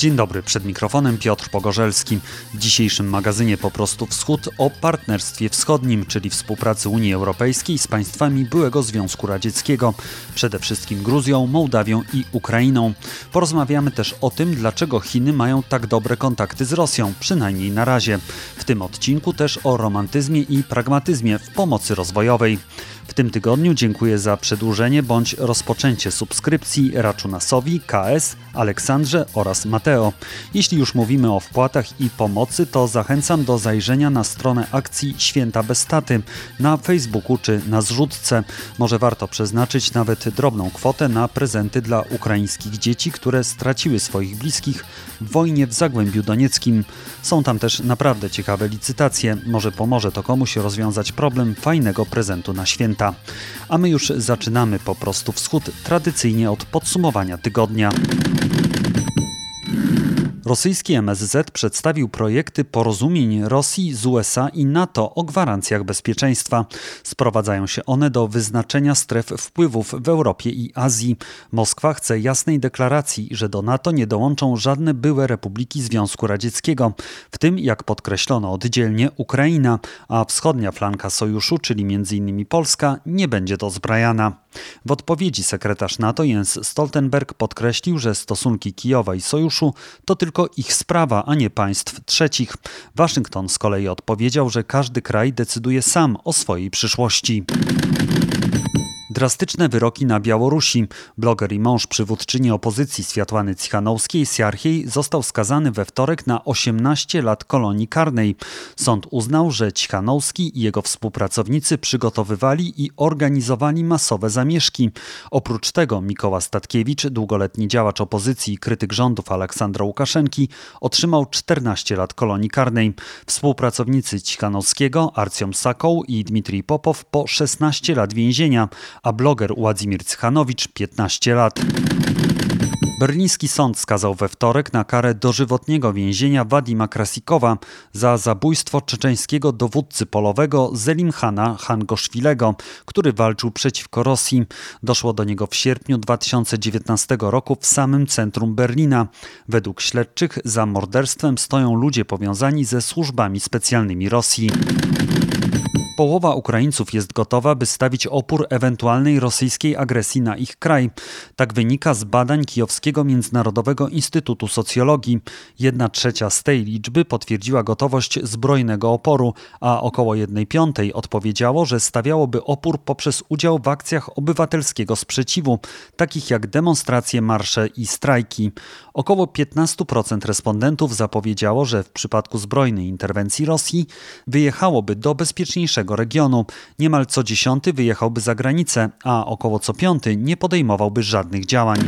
Dzień dobry, przed mikrofonem Piotr Pogorzelski. W dzisiejszym magazynie Po prostu Wschód o partnerstwie wschodnim, czyli współpracy Unii Europejskiej z państwami byłego Związku Radzieckiego, przede wszystkim Gruzją, Mołdawią i Ukrainą. Porozmawiamy też o tym, dlaczego Chiny mają tak dobre kontakty z Rosją, przynajmniej na razie. W tym odcinku też o romantyzmie i pragmatyzmie w pomocy rozwojowej. W tym tygodniu dziękuję za przedłużenie bądź rozpoczęcie subskrypcji Raczunasowi, KS, Aleksandrze oraz Jeśli już mówimy o wpłatach i pomocy, to zachęcam do zajrzenia na stronę akcji Święta Bez Taty na Facebooku czy na zrzutce. Może warto przeznaczyć nawet drobną kwotę na prezenty dla ukraińskich dzieci, które straciły swoich bliskich w wojnie w Zagłębiu Donieckim. Są tam też naprawdę ciekawe licytacje. Może pomoże to komuś rozwiązać problem fajnego prezentu na święta. A my już zaczynamy po prostu wschód tradycyjnie od podsumowania tygodnia. Rosyjski MSZ przedstawił projekty porozumień Rosji z USA i NATO o gwarancjach bezpieczeństwa. Sprowadzają się one do wyznaczenia stref wpływów w Europie i Azji. Moskwa chce jasnej deklaracji, że do NATO nie dołączą żadne byłe republiki Związku Radzieckiego, w tym, jak podkreślono oddzielnie, Ukraina, a wschodnia flanka sojuszu, czyli m.in. Polska, nie będzie dozbrajana. W odpowiedzi sekretarz NATO Jens Stoltenberg podkreślił, że stosunki Kijowa i sojuszu to tylko ich sprawa, a nie państw trzecich. Waszyngton z kolei odpowiedział, że każdy kraj decyduje sam o swojej przyszłości. Drastyczne wyroki na Białorusi. Bloger i mąż przywódczyni opozycji Światłany Cichanowskiej, Siarchiej, został skazany we wtorek na 18 lat kolonii karnej. Sąd uznał, że Cichanowski i jego współpracownicy przygotowywali i organizowali masowe zamieszki. Oprócz tego Mikoła Statkiewicz, długoletni działacz opozycji i krytyk rządów Aleksandra Łukaszenki, otrzymał 14 lat kolonii karnej. Współpracownicy Cichanowskiego, Arcjom Sakoł i Dmitrij Popow po 16 lat więzienia, a bloger Władimir Cychanowicz 15 lat. Berliński sąd skazał we wtorek na karę dożywotniego więzienia Wadima Krasikowa za zabójstwo czeczeńskiego dowódcy polowego Zelimhana Hangoszwilego, który walczył przeciwko Rosji. Doszło do niego w sierpniu 2019 roku w samym centrum Berlina. Według śledczych za morderstwem stoją ludzie powiązani ze służbami specjalnymi Rosji. Połowa Ukraińców jest gotowa, by stawić opór ewentualnej rosyjskiej agresji na ich kraj. Tak wynika z badań Kijowskiego Międzynarodowego Instytutu Socjologii. Jedna trzecia z tej liczby potwierdziła gotowość zbrojnego oporu, a około jednej piątej odpowiedziało, że stawiałoby opór poprzez udział w akcjach obywatelskiego sprzeciwu, takich jak demonstracje, marsze i strajki. Około 15% respondentów zapowiedziało, że w przypadku zbrojnej interwencji Rosji wyjechałoby do bezpieczniejszego regionu. Niemal co dziesiąty wyjechałby za granicę, a około co piąty nie podejmowałby żadnych działań.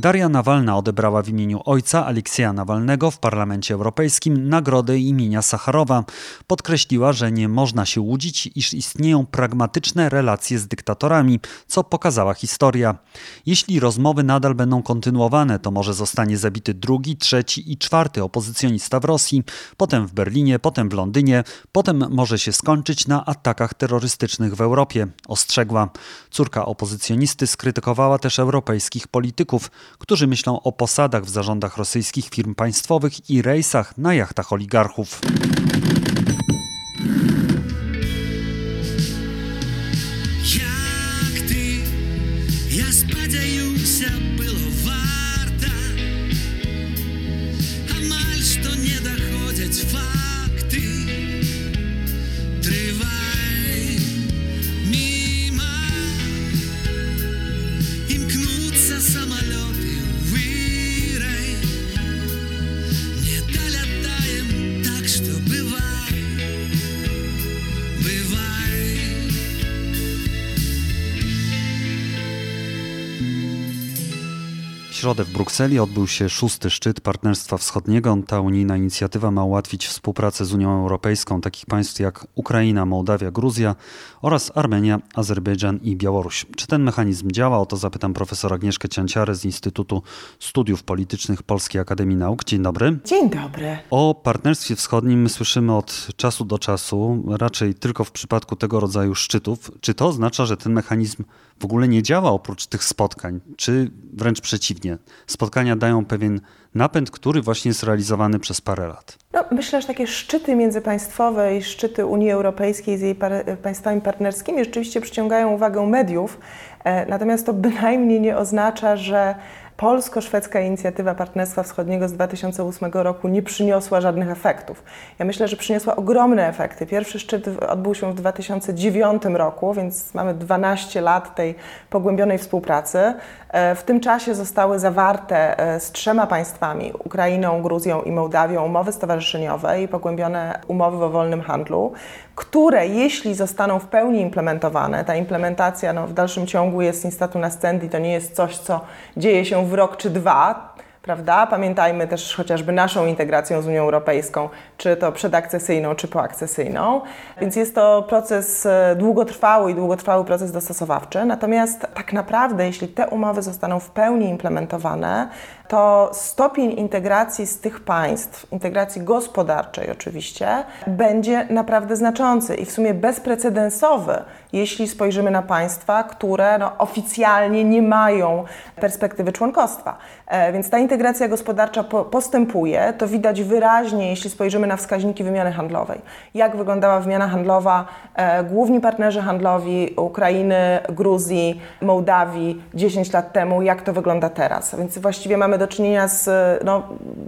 Daria Nawalna odebrała w imieniu ojca Aleksieja Nawalnego w Parlamencie Europejskim nagrodę imienia Sacharowa. Podkreśliła, że nie można się łudzić, iż istnieją pragmatyczne relacje z dyktatorami, co pokazała historia. Jeśli rozmowy nadal będą kontynuowane, to może zostanie zabity drugi, trzeci i czwarty opozycjonista w Rosji, potem w Berlinie, potem w Londynie, potem może się skończyć na atakach terrorystycznych w Europie, ostrzegła. Córka opozycjonisty skrytykowała też europejskich polityków, którzy myślą o posadach w zarządach rosyjskich firm państwowych i rejsach na jachtach oligarchów. Jak ty, ja spadająca. Środę w Brukseli odbył się szósty szczyt Partnerstwa Wschodniego. Ta unijna inicjatywa ma ułatwić współpracę z Unią Europejską takich państw jak Ukraina, Mołdawia, Gruzja oraz Armenia, Azerbejdżan i Białoruś. Czy ten mechanizm działa? O to zapytam profesora Agnieszkę Cianciarę z Instytutu Studiów Politycznych Polskiej Akademii Nauk. Dzień dobry. Dzień dobry. O partnerstwie wschodnim słyszymy od czasu do czasu, raczej tylko w przypadku tego rodzaju szczytów. Czy to oznacza, że ten mechanizm w ogóle nie działa oprócz tych spotkań, czy wręcz przeciwnie? Spotkania dają pewien napęd, który właśnie jest realizowany przez parę lat. No, myślę, że takie szczyty międzypaństwowe i szczyty Unii Europejskiej z jej par państwami partnerskimi rzeczywiście przyciągają uwagę mediów, e, natomiast to bynajmniej nie oznacza, że polsko-szwedzka inicjatywa Partnerstwa Wschodniego z 2008 roku nie przyniosła żadnych efektów. Ja myślę, że przyniosła ogromne efekty. Pierwszy szczyt odbył się w 2009 roku, więc mamy 12 lat tej pogłębionej współpracy. E, w tym czasie zostały zawarte e, z trzema państwami, Ukrainą, Gruzją i Mołdawią, umowy stowarzyszeniowe i pogłębione umowy o wolnym handlu, które jeśli zostaną w pełni implementowane, ta implementacja no, w dalszym ciągu jest niestety na scendi, to nie jest coś, co dzieje się w rok czy dwa, prawda? Pamiętajmy też chociażby naszą integracją z Unią Europejską, czy to przedakcesyjną, czy poakcesyjną. Więc jest to proces e, długotrwały i długotrwały proces dostosowawczy. Natomiast tak naprawdę, jeśli te umowy zostaną w pełni implementowane, to stopień integracji z tych państw, integracji gospodarczej oczywiście, będzie naprawdę znaczący i w sumie bezprecedensowy, jeśli spojrzymy na państwa, które no, oficjalnie nie mają perspektywy członkostwa. E, więc ta integracja gospodarcza po, postępuje. To widać wyraźnie, jeśli spojrzymy na wskaźniki wymiany handlowej. Jak wyglądała wymiana handlowa e, główni partnerzy handlowi Ukrainy, Gruzji, Mołdawii 10 lat temu, jak to wygląda teraz. Więc właściwie mamy do czynienia z no,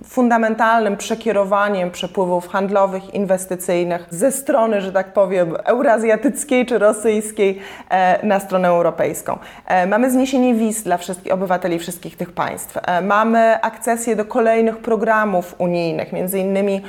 fundamentalnym przekierowaniem przepływów handlowych, inwestycyjnych ze strony, że tak powiem, eurazjatyckiej czy rosyjskiej e, na stronę europejską. E, mamy zniesienie wiz dla wszystkich obywateli wszystkich tych państw. E, mamy akcesję do kolejnych programów unijnych, między innymi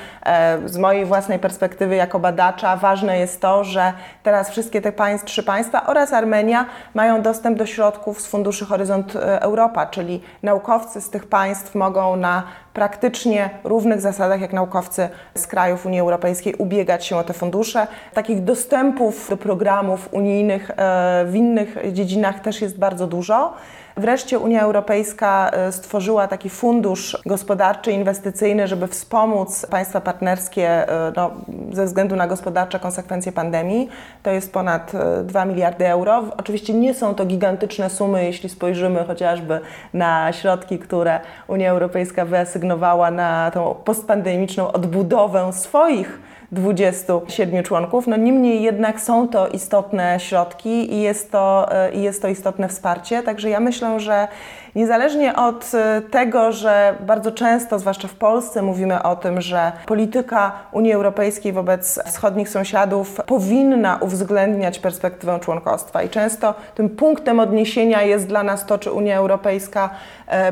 z mojej własnej perspektywy jako badacza ważne jest to, że teraz wszystkie te państw, trzy państwa oraz Armenia mają dostęp do środków z funduszy Horyzont Europa, czyli naukowcy z tych państw mogą na praktycznie równych zasadach jak naukowcy z krajów Unii Europejskiej ubiegać się o te fundusze. Takich dostępów do programów unijnych e, w innych dziedzinach też jest bardzo dużo. Wreszcie Unia Europejska e, stworzyła taki fundusz gospodarczy, inwestycyjny, żeby wspomóc państwa partnerskie e, no, ze względu na gospodarcze konsekwencje pandemii. To jest ponad 2 miliardy euro. Oczywiście nie są to gigantyczne sumy, jeśli spojrzymy chociażby na środki, które Unia Europejska wyasygnowała na tą postpandemiczną odbudowę swoich 27 członków. No niemniej jednak są to istotne środki i jest to, e, i jest to istotne wsparcie. Także ja myślę, że niezależnie od e, tego, że bardzo często, zwłaszcza w Polsce, mówimy o tym, że polityka Unii Europejskiej wobec wschodnich sąsiadów powinna uwzględniać perspektywę członkostwa i często tym punktem odniesienia jest dla nas to, czy Unia Europejska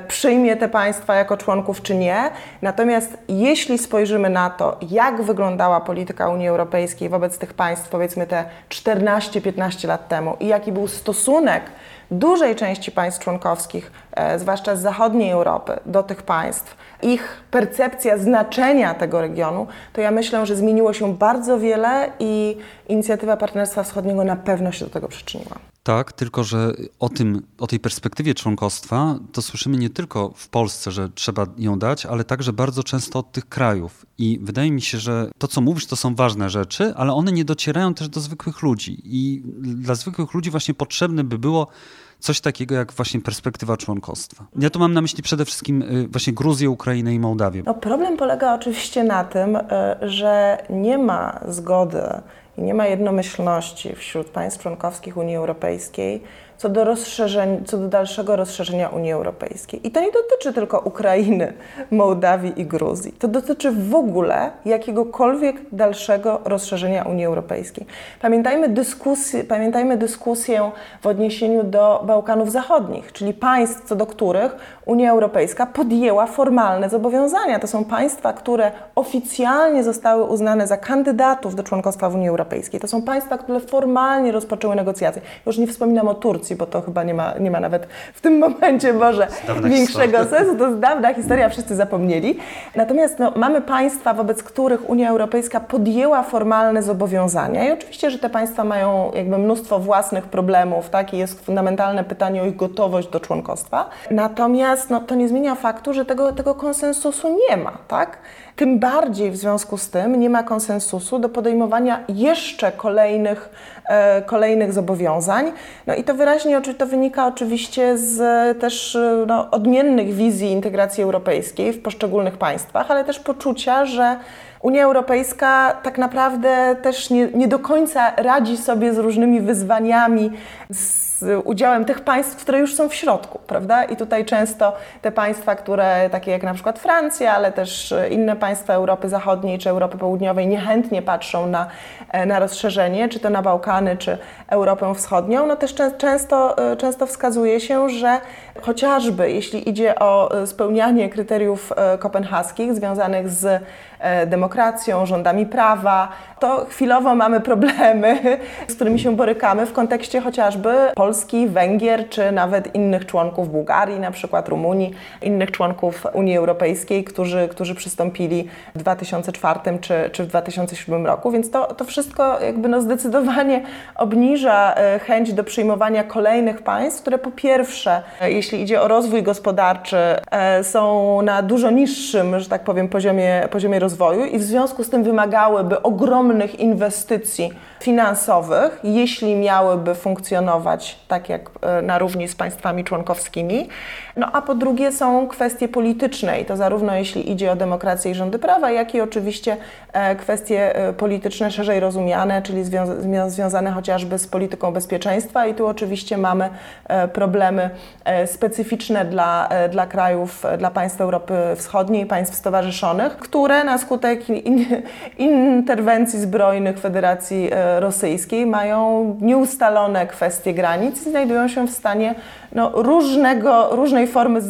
przyjmie te państwa jako członków, czy nie. Natomiast jeśli spojrzymy na to, jak wyglądała polityka Unii Europejskiej wobec tych państw, powiedzmy te 14-15 lat temu i jaki był stosunek dużej części państw członkowskich, e, zwłaszcza z zachodniej Europy, do tych państw, ich percepcja znaczenia tego regionu, to ja myślę, że zmieniło się bardzo wiele i inicjatywa Partnerstwa Wschodniego na pewno się do tego przyczyniła. Tak, tylko że o, tym, o tej perspektywie członkostwa to słyszymy nie tylko w Polsce, że trzeba ją dać, ale także bardzo często od tych krajów. I wydaje mi się, że to, co mówisz, to są ważne rzeczy, ale one nie docierają też do zwykłych ludzi. I dla zwykłych ludzi właśnie potrzebne by było coś takiego jak właśnie perspektywa członkostwa. Ja tu mam na myśli przede wszystkim y, właśnie Gruzję, Ukrainę i Mołdawię. No, problem polega oczywiście na tym, y, że nie ma zgody i nie ma jednomyślności wśród państw członkowskich Unii Europejskiej co do, rozszerzeń, co do dalszego rozszerzenia Unii Europejskiej. I to nie dotyczy tylko Ukrainy, Mołdawii i Gruzji. To dotyczy w ogóle jakiegokolwiek dalszego rozszerzenia Unii Europejskiej. Pamiętajmy dyskusję, pamiętajmy dyskusję w odniesieniu do Bałkanów Zachodnich, czyli państw, co do których Unia Europejska podjęła formalne zobowiązania. To są państwa, które oficjalnie zostały uznane za kandydatów do członkostwa w Unii Europejskiej. To są państwa, które formalnie rozpoczęły negocjacje. Już nie wspominam o Turcji, bo to chyba nie ma, nie ma nawet w tym momencie może większego historia. sensu. To jest dawna historia, wszyscy zapomnieli. Natomiast no, mamy państwa, wobec których Unia Europejska podjęła formalne zobowiązania i oczywiście, że te państwa mają jakby mnóstwo własnych problemów, tak? I jest fundamentalne pytanie o ich gotowość do członkostwa. Natomiast no, to nie zmienia faktu, że tego, tego konsensusu nie ma, tak? Tym bardziej w związku z tym nie ma konsensusu do podejmowania jeszcze kolejnych e, kolejnych zobowiązań. No i to wyraźnie to wynika oczywiście z też no, odmiennych wizji integracji europejskiej w poszczególnych państwach, ale też poczucia, że Unia Europejska tak naprawdę też nie, nie do końca radzi sobie z różnymi wyzwaniami, z udziałem tych państw, które już są w środku, prawda? I tutaj często te państwa, które takie jak na przykład Francja, ale też inne państwa Europy Zachodniej czy Europy Południowej niechętnie patrzą na, e, na rozszerzenie, czy to na Bałkany, czy Europę Wschodnią, no też często, e, często wskazuje się, że chociażby jeśli idzie o e, spełnianie kryteriów kopenhaskich związanych z demokracją, rządami prawa, to chwilowo mamy problemy, z którymi się borykamy w kontekście chociażby Polski, Węgier, czy nawet innych członków Bułgarii, na przykład Rumunii, innych członków Unii Europejskiej, którzy, którzy przystąpili w 2004 czy, czy w 2007 roku. Więc to, to wszystko jakby no zdecydowanie obniża e, chęć do przyjmowania kolejnych państw, które po pierwsze, e, jeśli idzie o rozwój gospodarczy, e, są na dużo niższym, że tak powiem, poziomie, poziomie rozwoju i w związku z tym wymagałyby ogromnych inwestycji finansowych, jeśli miałyby funkcjonować tak jak e, na równi z państwami członkowskimi. No a po drugie są kwestie polityczne i to zarówno jeśli idzie o demokrację i rządy prawa, jak i oczywiście e, kwestie e, polityczne szerzej rozumiane, czyli związa związane chociażby z polityką bezpieczeństwa i tu oczywiście mamy problemy specyficzne dla, dla krajów, dla państw Europy Wschodniej, państw stowarzyszonych, które na skutek in interwencji zbrojnych Federacji Rosyjskiej mają nieustalone kwestie granic i znajdują się w stanie no, różnego, różnej formy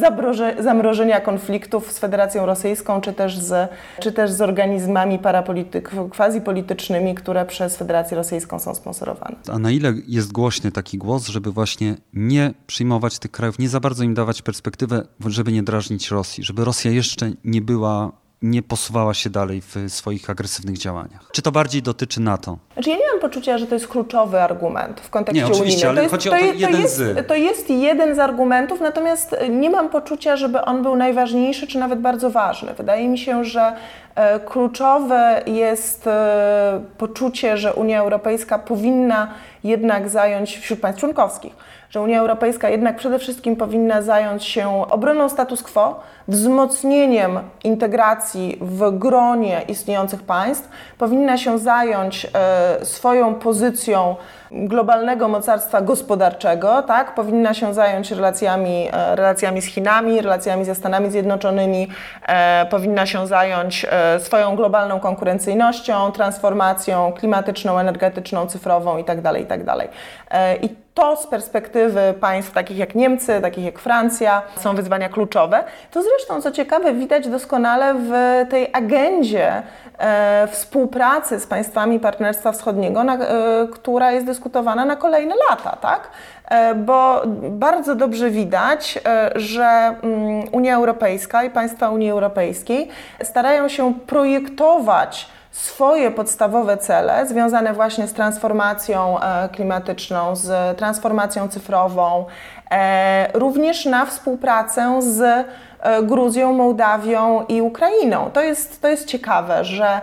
zamrożenia konfliktów z Federacją Rosyjską, czy też z, czy też z organizmami parapolityk, quasi-politycznymi, które przez Federację Rosyjską są sponsorowane. A na ile jest głośny taki głos, żeby właśnie nie przyjmować tych krajów, nie za bardzo im dawać perspektywę, żeby nie drażnić Rosji, żeby Rosja jeszcze nie była nie posuwała się dalej w swoich agresywnych działaniach. Czy to bardziej dotyczy NATO? Znaczy ja nie mam poczucia, że to jest kluczowy argument w kontekście nie, oczywiście, unijnym. Ale to jest, chodzi to, o to, jeden jest, z... to jest jeden z argumentów, natomiast nie mam poczucia, żeby on był najważniejszy, czy nawet bardzo ważny. Wydaje mi się, że e, kluczowe jest e, poczucie, że Unia Europejska powinna jednak zająć wśród państw członkowskich że Unia Europejska jednak przede wszystkim powinna zająć się obroną status quo, wzmocnieniem integracji w gronie istniejących państw, powinna się zająć e, swoją pozycją globalnego mocarstwa gospodarczego, tak? powinna się zająć relacjami, e, relacjami z Chinami, relacjami ze Stanami Zjednoczonymi, e, powinna się zająć e, swoją globalną konkurencyjnością, transformacją klimatyczną, energetyczną, cyfrową itd. Tak itd. Tak I to z perspektywy państw takich jak Niemcy, takich jak Francja są wyzwania kluczowe. To zresztą, co ciekawe, widać doskonale w tej agendzie e, współpracy z państwami Partnerstwa Wschodniego, na, e, która jest dyskutowana na kolejne lata, tak? E, bo bardzo dobrze widać, e, że mm, Unia Europejska i państwa Unii Europejskiej starają się projektować swoje podstawowe cele związane właśnie z transformacją e, klimatyczną, z transformacją cyfrową, e, również na współpracę z e, Gruzją, Mołdawią i Ukrainą. To jest, to jest ciekawe, że,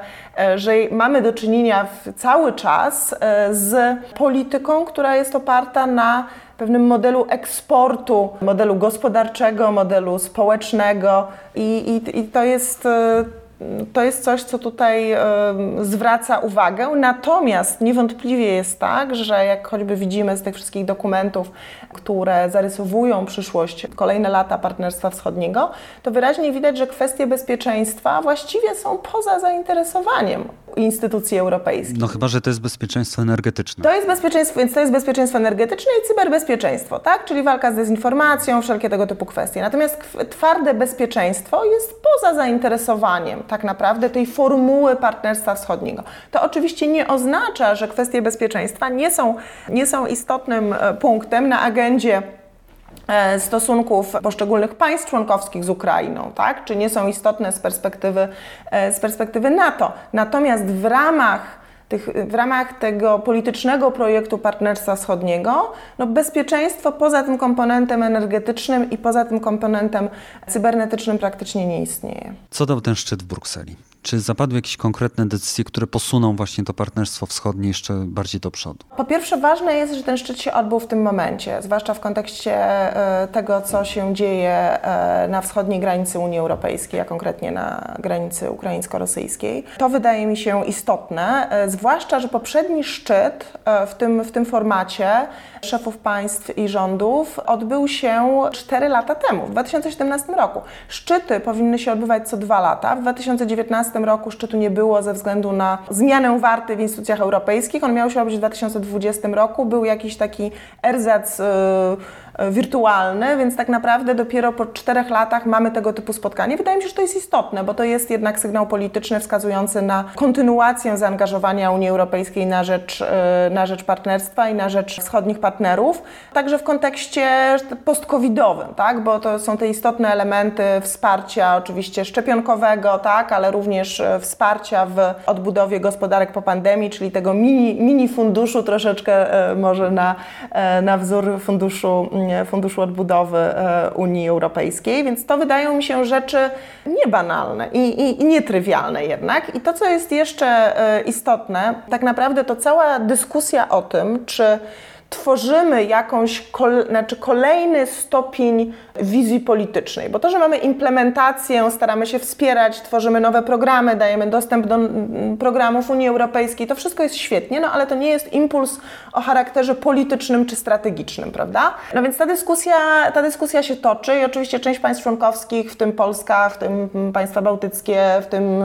że mamy do czynienia cały czas z polityką, która jest oparta na pewnym modelu eksportu, modelu gospodarczego, modelu społecznego i, i, i to jest to jest coś, co tutaj zwraca uwagę. Natomiast niewątpliwie jest tak, że jak choćby widzimy z tych wszystkich dokumentów, które zarysowują przyszłość, kolejne lata Partnerstwa Wschodniego, to wyraźnie widać, że kwestie bezpieczeństwa właściwie są poza zainteresowaniem instytucji europejskich. No chyba, że to jest bezpieczeństwo energetyczne. To jest bezpieczeństwo, więc to jest bezpieczeństwo energetyczne i cyberbezpieczeństwo, tak? Czyli walka z dezinformacją, wszelkie tego typu kwestie. Natomiast twarde bezpieczeństwo jest poza zainteresowaniem tak naprawdę tej formuły partnerstwa wschodniego. To oczywiście nie oznacza, że kwestie bezpieczeństwa nie są, nie są istotnym e, punktem na agendzie stosunków poszczególnych państw członkowskich z Ukrainą, tak? czy nie są istotne z perspektywy, e, z perspektywy NATO. Natomiast w ramach tych, w ramach tego politycznego projektu Partnerstwa Wschodniego, no bezpieczeństwo poza tym komponentem energetycznym i poza tym komponentem cybernetycznym praktycznie nie istnieje. Co dał ten szczyt w Brukseli? Czy zapadły jakieś konkretne decyzje, które posuną właśnie to partnerstwo wschodnie jeszcze bardziej do przodu? Po pierwsze, ważne jest, że ten szczyt się odbył w tym momencie, zwłaszcza w kontekście e, tego, co się dzieje e, na wschodniej granicy Unii Europejskiej, a konkretnie na granicy ukraińsko-rosyjskiej. To wydaje mi się istotne, e, zwłaszcza, że poprzedni szczyt w tym, w tym formacie szefów państw i rządów odbył się 4 lata temu, w 2017 roku. Szczyty powinny się odbywać co dwa lata. W 2019 roku szczytu nie było ze względu na zmianę warty w instytucjach europejskich. On miał się odbyć w 2020 roku. Był jakiś taki erzac. Yy, wirtualny, więc tak naprawdę dopiero po czterech latach mamy tego typu spotkanie. Wydaje mi się, że to jest istotne, bo to jest jednak sygnał polityczny wskazujący na kontynuację zaangażowania Unii Europejskiej na rzecz, e, na rzecz partnerstwa i na rzecz wschodnich partnerów, także w kontekście post-covidowym, tak? bo to są te istotne elementy wsparcia oczywiście szczepionkowego, tak? ale również e, wsparcia w odbudowie gospodarek po pandemii, czyli tego mini, mini funduszu troszeczkę e, może na, na wzór funduszu Funduszu Odbudowy e, Unii Europejskiej, więc to wydają mi się rzeczy niebanalne i, i, i nietrywialne jednak. I to, co jest jeszcze e, istotne, tak naprawdę to cała dyskusja o tym, czy tworzymy jakąś, kol, znaczy kolejny stopień wizji politycznej, bo to, że mamy implementację, staramy się wspierać, tworzymy nowe programy, dajemy dostęp do programów Unii Europejskiej, to wszystko jest świetnie, no ale to nie jest impuls o charakterze politycznym czy strategicznym, prawda? No więc ta dyskusja, ta dyskusja się toczy i oczywiście część państw członkowskich, w tym Polska, w tym państwa bałtyckie, w tym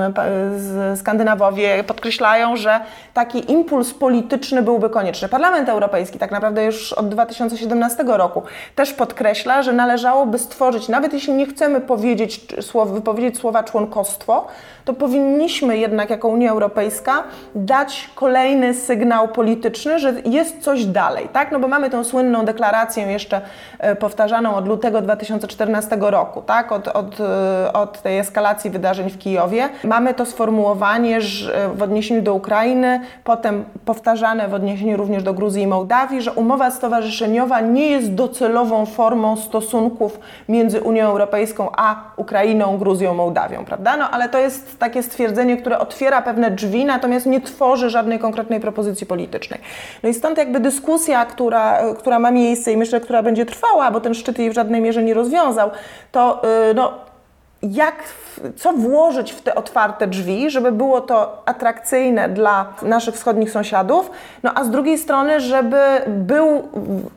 Skandynawowie podkreślają, że taki impuls polityczny byłby konieczny. Parlament Europejski tak naprawdę już od 2017 roku też podkreśla, że należałoby stworzyć, nawet jeśli nie chcemy powiedzieć, wypowiedzieć słowa członkostwo, to powinniśmy jednak jako Unia Europejska dać kolejny sygnał polityczny, że jest coś dalej, tak? No bo mamy tą słynną deklarację jeszcze e, powtarzaną od lutego 2014 roku, tak? Od, od, e, od tej eskalacji wydarzeń w Kijowie. Mamy to sformułowanie że w odniesieniu do Ukrainy, potem powtarzane w odniesieniu również do Gruzji i Mołdawii, że umowa stowarzyszeniowa nie jest docelową formą stosunków między Unią Europejską a Ukrainą, Gruzją, Mołdawią, prawda? No ale to jest takie stwierdzenie, które otwiera pewne drzwi, natomiast nie tworzy żadnej konkretnej propozycji politycznej. No i stąd jakby dyskusja, która, która ma miejsce i myślę, która będzie trwała, bo ten szczyt jej w żadnej mierze nie rozwiązał, to yy, no, jak, co włożyć w te otwarte drzwi, żeby było to atrakcyjne dla naszych wschodnich sąsiadów, no a z drugiej strony, żeby był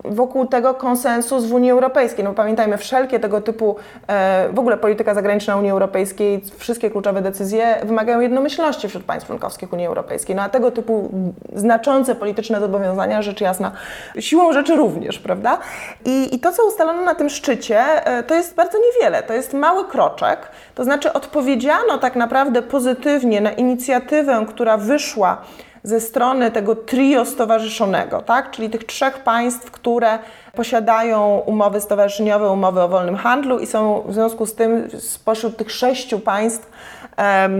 wokół tego konsensus w Unii Europejskiej. No pamiętajmy, wszelkie tego typu, e, w ogóle polityka zagraniczna Unii Europejskiej, wszystkie kluczowe decyzje wymagają jednomyślności wśród państw członkowskich Unii Europejskiej. No a tego typu znaczące polityczne zobowiązania, rzecz jasna, siłą rzeczy również, prawda? I, i to, co ustalono na tym szczycie, e, to jest bardzo niewiele. To jest mały kroczek? To znaczy odpowiedziano tak naprawdę pozytywnie na inicjatywę, która wyszła ze strony tego trio stowarzyszonego, tak? czyli tych trzech państw, które posiadają umowy stowarzyszeniowe, umowy o wolnym handlu i są w związku z tym spośród tych sześciu państw um,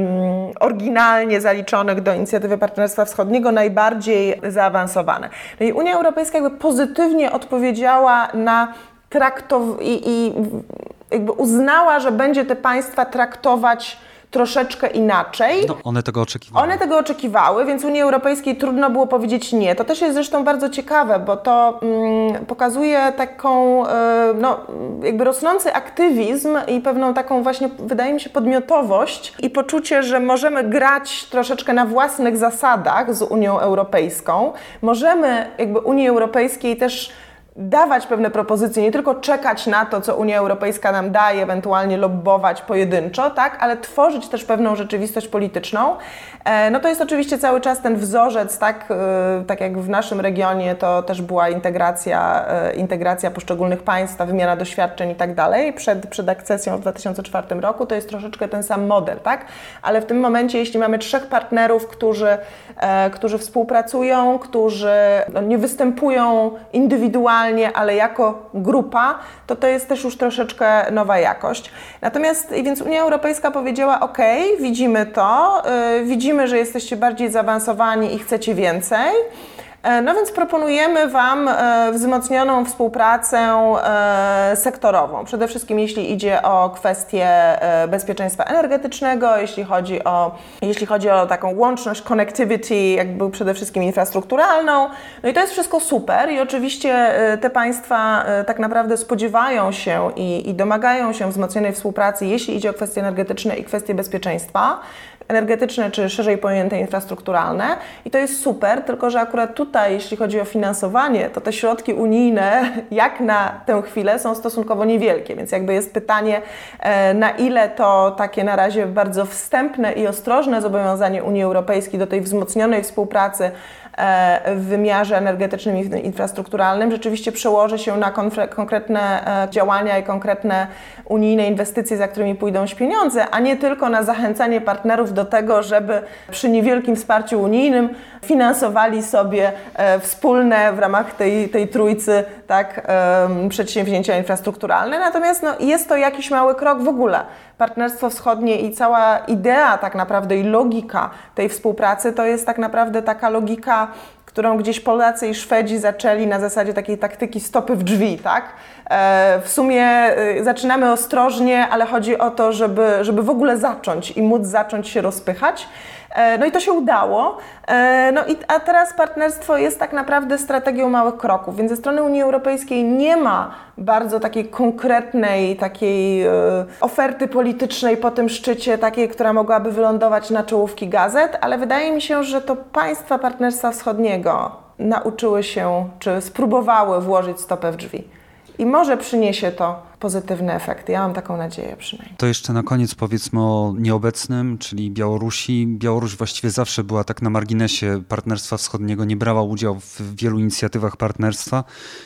oryginalnie zaliczonych do inicjatywy Partnerstwa Wschodniego najbardziej zaawansowane. No i Unia Europejska jakby pozytywnie odpowiedziała na traktow- i, i jakby uznała, że będzie te państwa traktować troszeczkę inaczej. No, one tego oczekiwały. One tego oczekiwały, więc Unii Europejskiej trudno było powiedzieć nie. To też jest zresztą bardzo ciekawe, bo to mm, pokazuje taką, y, no, jakby rosnący aktywizm i pewną taką właśnie, wydaje mi się, podmiotowość i poczucie, że możemy grać troszeczkę na własnych zasadach z Unią Europejską. Możemy jakby Unii Europejskiej też dawać pewne propozycje, nie tylko czekać na to, co Unia Europejska nam daje, ewentualnie lobbować pojedynczo, tak, ale tworzyć też pewną rzeczywistość polityczną. E, no to jest oczywiście cały czas ten wzorzec, tak, e, tak jak w naszym regionie to też była integracja, e, integracja poszczególnych państw, wymiana doświadczeń i tak dalej przed, przed akcesją w 2004 roku, to jest troszeczkę ten sam model, tak, ale w tym momencie, jeśli mamy trzech partnerów, którzy, którzy współpracują, którzy no, nie występują indywidualnie, indywidualnie, ale jako grupa, to to jest też już troszeczkę nowa jakość. Natomiast, więc Unia Europejska powiedziała: OK, widzimy to, yy, widzimy, że jesteście bardziej zaawansowani i chcecie więcej. E, no więc proponujemy Wam e, wzmocnioną współpracę e, sektorową. Przede wszystkim jeśli idzie o kwestie bezpieczeństwa energetycznego, jeśli chodzi o, jeśli chodzi o taką łączność, connectivity, jakby przede wszystkim infrastrukturalną. No i to jest wszystko super i oczywiście te państwa tak naprawdę spodziewają się i, i domagają się wzmocnionej współpracy, jeśli idzie o kwestie energetyczne i kwestie bezpieczeństwa energetyczne, czy szerzej pojęte infrastrukturalne. I to jest super, tylko że akurat tutaj, jeśli chodzi o finansowanie, to te środki unijne, jak na tę chwilę, są stosunkowo niewielkie. Więc jakby jest pytanie, e, na ile to takie na razie bardzo wstępne i ostrożne zobowiązanie Unii Europejskiej do tej wzmocnionej współpracy w wymiarze energetycznym i infrastrukturalnym rzeczywiście przełoży się na konkretne e, działania i konkretne unijne inwestycje, za którymi pójdą pieniądze, a nie tylko na zachęcanie partnerów do tego, żeby przy niewielkim wsparciu unijnym finansowali sobie e, wspólne w ramach tej, tej trójcy tak, przedsięwzięcia infrastrukturalne. Natomiast no, jest to jakiś mały krok w ogóle. Partnerstwo Wschodnie i cała idea tak naprawdę i logika tej współpracy to jest tak naprawdę taka logika którą gdzieś Polacy i Szwedzi zaczęli na zasadzie takiej taktyki stopy w drzwi, tak? E, w sumie y, zaczynamy ostrożnie, ale chodzi o to, żeby, żeby w ogóle zacząć i móc zacząć się rozpychać. E, no i to się udało. E, no i, a teraz partnerstwo jest tak naprawdę strategią małych kroków, więc ze strony Unii Europejskiej nie ma bardzo takiej konkretnej, takiej e, oferty politycznej po tym szczycie, takiej, która mogłaby wylądować na czołówki gazet, ale wydaje mi się, że to państwa Partnerstwa Wschodniego nauczyły się, czy spróbowały włożyć stopę w drzwi. I może przyniesie to pozytywne efekty. Ja mam taką nadzieję przynajmniej. To jeszcze na koniec powiedzmy o nieobecnym, czyli Białorusi. Białoruś właściwie zawsze była tak na marginesie Partnerstwa Wschodniego, nie brała udziału w wielu inicjatywach partnerstwa.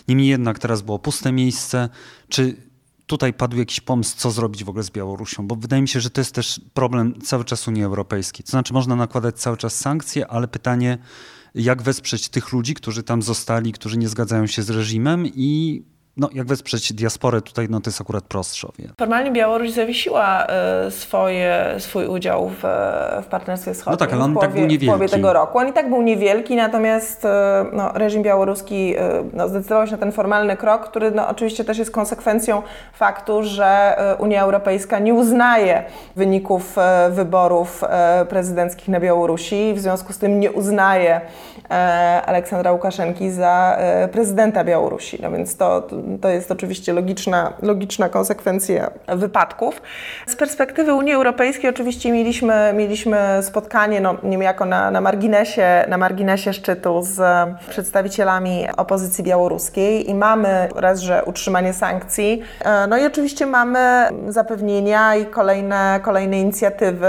Niemniej jednak teraz było puste miejsce. Czy tutaj padł jakiś pomysł, co zrobić w ogóle z Białorusią? Bo wydaje mi się, że to jest też problem cały czas Unii Europejskiej. To znaczy można nakładać cały czas sankcje, ale pytanie, jak wesprzeć tych ludzi, którzy tam zostali, którzy nie zgadzają się z reżimem i no, jak wesprzeć diasporę tutaj, no to jest akurat wiele. Formalnie Białoruś zawiesiła y, swoje, swój udział w, w Partnerstwie Wschodnim. No tak, ale on połowie, tak był niewielki. W połowie tego roku. On i tak był niewielki, natomiast y, no, reżim białoruski y, no, zdecydował się na ten formalny krok, który no, oczywiście też jest konsekwencją faktu, że Unia Europejska nie uznaje wyników wyborów prezydenckich na Białorusi, w związku z tym nie uznaje Aleksandra Łukaszenki za prezydenta Białorusi. No więc to to jest oczywiście logiczna, logiczna konsekwencja wypadków. Z perspektywy Unii Europejskiej oczywiście mieliśmy, mieliśmy spotkanie no, niejako na, na, marginesie, na marginesie szczytu z przedstawicielami opozycji białoruskiej i mamy raz, że utrzymanie sankcji, e, no i oczywiście mamy zapewnienia i kolejne, kolejne inicjatywy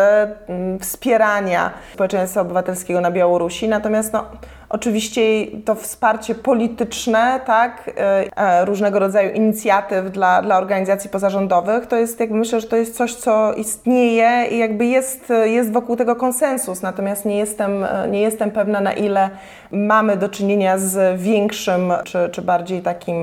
wspierania społeczeństwa obywatelskiego na Białorusi, natomiast no, Oczywiście to wsparcie polityczne, tak, e, e, różnego rodzaju inicjatyw dla, dla organizacji pozarządowych, to jest jakby myślę, że to jest coś, co istnieje i jakby jest, jest wokół tego konsensus, natomiast nie jestem, nie jestem pewna na ile mamy do czynienia z większym czy, czy bardziej takim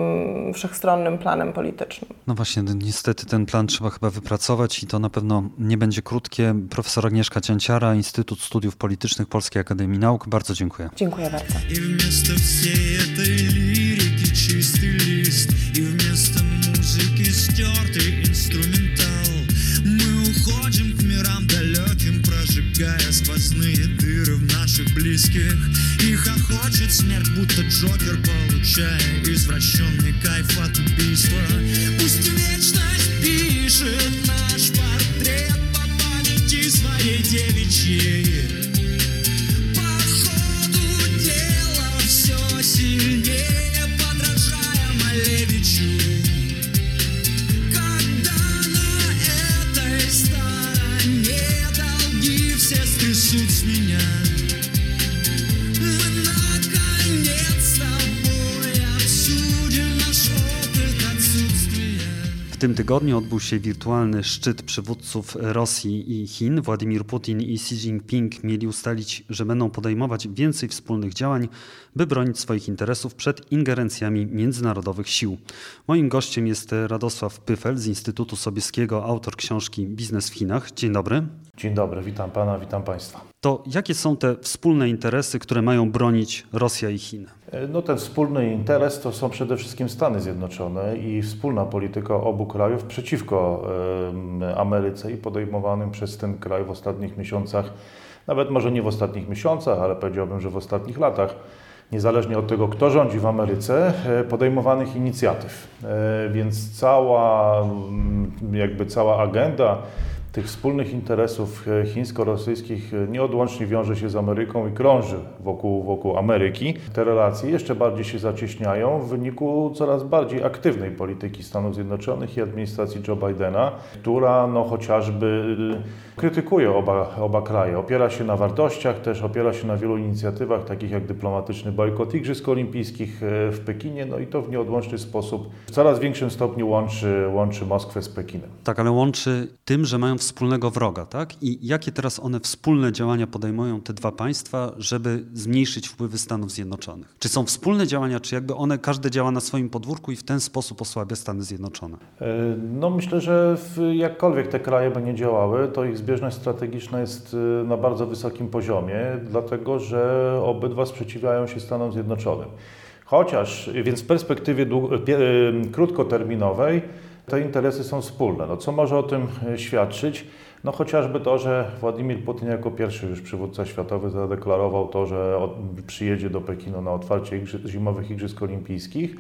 wszechstronnym planem politycznym. No właśnie, niestety ten plan trzeba chyba wypracować i to na pewno nie będzie krótkie. Profesor Agnieszka Cięciara, Instytut Studiów Politycznych Polskiej Akademii Nauk. Bardzo dziękuję. Dziękuję bardzo. I wместо всей этой лирики чистый лист И вместо музыки стертый инструментал. Мы уходим к мирам далеким, прожигая сквозные дыры в наших близких. И хохочет смерть, будто Джокер, получая извращенный кайф от убийства. Пусть вечность пишет наш портрет по памяти своей девичьей w tym tygodniu odbył się wirtualny szczyt przywódców Rosji i Chin. Władimir Putin i Xi Jinping mieli ustalić, że będą podejmować więcej wspólnych działań, by bronić swoich interesów przed ingerencjami międzynarodowych sił. Moim gościem jest Radosław Pyfel z Instytutu Sobieskiego, autor książki Biznes w Chinach. Dzień dobry. Dzień dobry, witam pana, witam państwa. To jakie są te wspólne interesy, które mają bronić Rosja i Chiny? No ten wspólny interes to są przede wszystkim Stany Zjednoczone i wspólna polityka obu krajów przeciwko Ameryce i podejmowanym przez ten kraj w ostatnich miesiącach, nawet może nie w ostatnich miesiącach, ale powiedziałbym, że w ostatnich latach, niezależnie od tego, kto rządzi w Ameryce, e, podejmowanych inicjatyw. E, więc cała, jakby cała agenda tych wspólnych interesów e, chińsko-rosyjskich e, nieodłącznie wiąże się z Ameryką i krąży wokół, wokół Ameryki. Te relacje jeszcze bardziej się zacieśniają w wyniku coraz bardziej aktywnej polityki Stanów Zjednoczonych i administracji Joe Bidena, która no, chociażby e, krytykuje oba, oba kraje. Opiera się na wartościach, też opiera się na wielu inicjatywach, takich jak dyplomatyczny bojkot Igrzysk Olimpijskich w Pekinie, no i to w nieodłączny sposób w coraz większym stopniu łączy, łączy Moskwę z Pekinem. Tak, ale łączy tym, że mają wspólnego wroga, tak? I jakie teraz one wspólne działania podejmują te dwa państwa, żeby zmniejszyć wpływy Stanów Zjednoczonych? Czy są wspólne działania, czy jakby one, każde działa na swoim podwórku i w ten sposób osłabia Stany Zjednoczone? E, no myślę, że jakkolwiek te kraje by nie działały, to ich zbieżność strategiczna jest e, na bardzo wysokim poziomie, dlatego że obydwa sprzeciwiają się Stanom Zjednoczonym. Chociaż, więc w perspektywie e, krótkoterminowej te interesy są wspólne. No, co może o tym e, świadczyć? No chociażby to, że Władimir Putin jako pierwszy już przywódca światowy zadeklarował to, że przyjedzie do Pekinu na otwarcie zimowych Igrzysk Olimpijskich,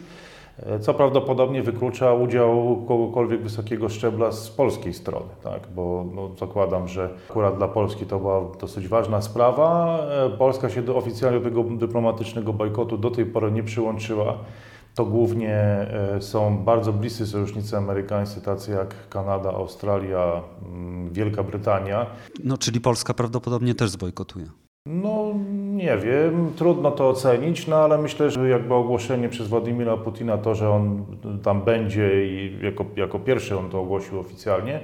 e, co prawdopodobnie wyklucza udział kogokolwiek wysokiego szczebla z polskiej strony, tak? bo no, zakładam, że akurat dla Polski to była dosyć ważna sprawa. E, Polska się do, oficjalnie do tego dyplomatycznego bojkotu do tej pory nie przyłączyła to głównie e, są bardzo bliscy sojusznicy amerykańscy, tacy jak Kanada, Australia, mm, Wielka Brytania. No, czyli Polska prawdopodobnie też zbojkotuje. No nie wiem, trudno to ocenić, no ale myślę, że jakby ogłoszenie przez Władimira Putina to, że on tam będzie i jako, jako pierwszy on to ogłosił oficjalnie,